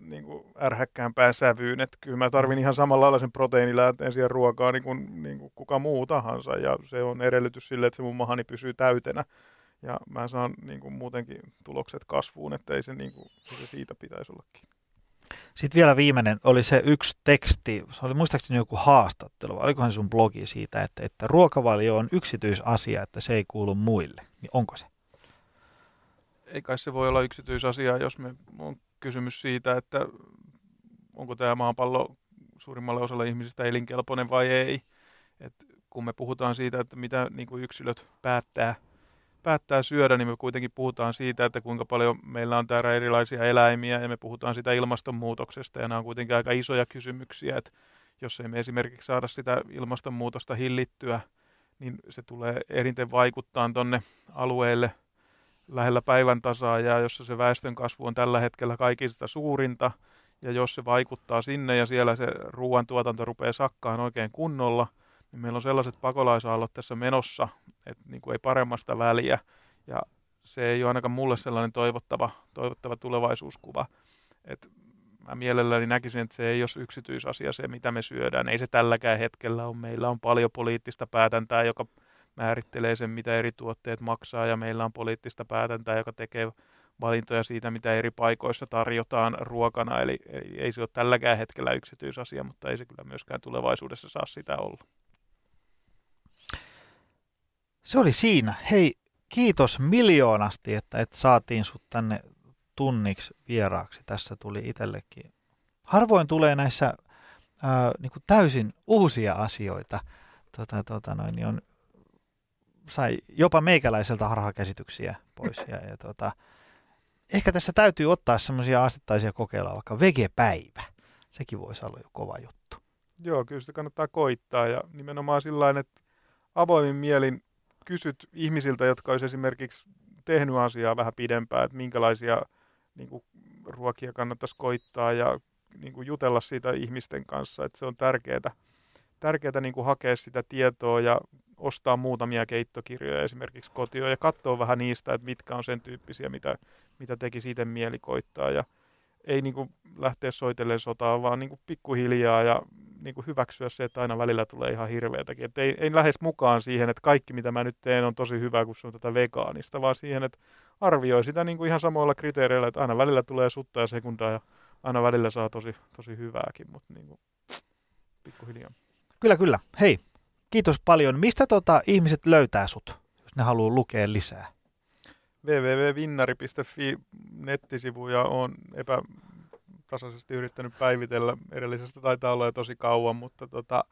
niin kuin ärhäkkäämpään sävyyn. Että kyllä mä tarvin ihan samanlaisen proteiinilähteen siihen ruokaa niin kuin, niin kuin kuka muu tahansa ja se on edellytys sille, että se mun mahani pysyy täytenä ja mä saan niin kuin muutenkin tulokset kasvuun, että ei se, niin kuin, se siitä pitäisi ollakin. Sitten vielä viimeinen oli se yksi teksti, se oli muistaakseni joku haastattelu, olikohan sun blogi siitä, että, että ruokavalio on yksityisasia, että se ei kuulu muille. Niin onko se? Ei kai se voi olla yksityisasia, jos me on kysymys siitä, että onko tämä maapallo suurimmalle osalle ihmisistä elinkelpoinen vai ei. Et kun me puhutaan siitä, että mitä niin kuin yksilöt päättää – päättää syödä, niin me kuitenkin puhutaan siitä, että kuinka paljon meillä on täällä erilaisia eläimiä ja me puhutaan sitä ilmastonmuutoksesta ja nämä on kuitenkin aika isoja kysymyksiä, että jos ei me esimerkiksi saada sitä ilmastonmuutosta hillittyä, niin se tulee erinten vaikuttaa tuonne alueelle lähellä päivän tasaa ja jossa se väestön kasvu on tällä hetkellä kaikista suurinta ja jos se vaikuttaa sinne ja siellä se ruoantuotanto rupeaa sakkaan oikein kunnolla – niin meillä on sellaiset pakolaisaallot tässä menossa, että niin kuin ei paremmasta väliä. Ja se ei ole ainakaan mulle sellainen toivottava, toivottava tulevaisuuskuva. Et mä mielelläni näkisin, että se ei ole yksityisasia se, mitä me syödään. Ei se tälläkään hetkellä ole. Meillä on paljon poliittista päätäntää, joka määrittelee sen, mitä eri tuotteet maksaa, ja meillä on poliittista päätäntää, joka tekee valintoja siitä, mitä eri paikoissa tarjotaan ruokana. Eli ei se ole tälläkään hetkellä yksityisasia, mutta ei se kyllä myöskään tulevaisuudessa saa sitä olla. Se oli siinä. Hei, kiitos miljoonasti, että, että saatiin sut tänne tunniksi vieraaksi. Tässä tuli itsellekin. Harvoin tulee näissä ää, niin kuin täysin uusia asioita. Tota, tota noin, niin on, sai jopa meikäläiseltä harhakäsityksiä pois. Ja, ja tota, ehkä tässä täytyy ottaa semmoisia astettaisia kokeilla, vaikka vegepäivä. Sekin voisi olla jo kova juttu. Joo, kyllä sitä kannattaa koittaa ja nimenomaan sillä että avoimin mielin kysyt ihmisiltä, jotka olisi esimerkiksi tehnyt asiaa vähän pidempään, että minkälaisia niin kuin, ruokia kannattaisi koittaa ja niin kuin, jutella siitä ihmisten kanssa, että se on tärkeää, tärkeää niin kuin, hakea sitä tietoa ja ostaa muutamia keittokirjoja esimerkiksi kotioon ja katsoa vähän niistä, että mitkä on sen tyyppisiä, mitä, mitä teki siitä mieli koittaa ja ei niin kuin, lähteä soitellen sotaa, vaan niin kuin, pikkuhiljaa ja niin kuin hyväksyä se, että aina välillä tulee ihan hirveätäkin. Että ei, ei lähes mukaan siihen, että kaikki mitä mä nyt teen on tosi hyvä, kun se on tätä vegaanista, vaan siihen, että arvioi sitä niin kuin ihan samoilla kriteereillä, että aina välillä tulee sutta ja sekundaa ja aina välillä saa tosi, tosi hyvääkin, mutta niin kuin, pikkuhiljaa. Kyllä, kyllä. Hei, kiitos paljon. Mistä tota ihmiset löytää sut, jos ne haluaa lukea lisää? www.vinnari.fi nettisivuja on epä, tasaisesti yrittänyt päivitellä. Edellisestä taitaa olla jo tosi kauan, mutta tota,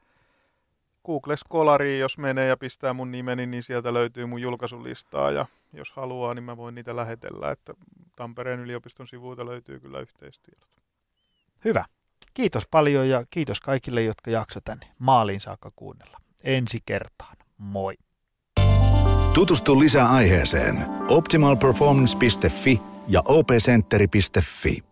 Google Scholari, jos menee ja pistää mun nimeni, niin sieltä löytyy mun julkaisulistaa ja jos haluaa, niin mä voin niitä lähetellä, että Tampereen yliopiston sivuilta löytyy kyllä yhteistyöt. Hyvä. Kiitos paljon ja kiitos kaikille, jotka jakso tänne maaliin saakka kuunnella. Ensi kertaan. Moi. Tutustu lisää aiheeseen optimalperformance.fi ja opcenteri.fi.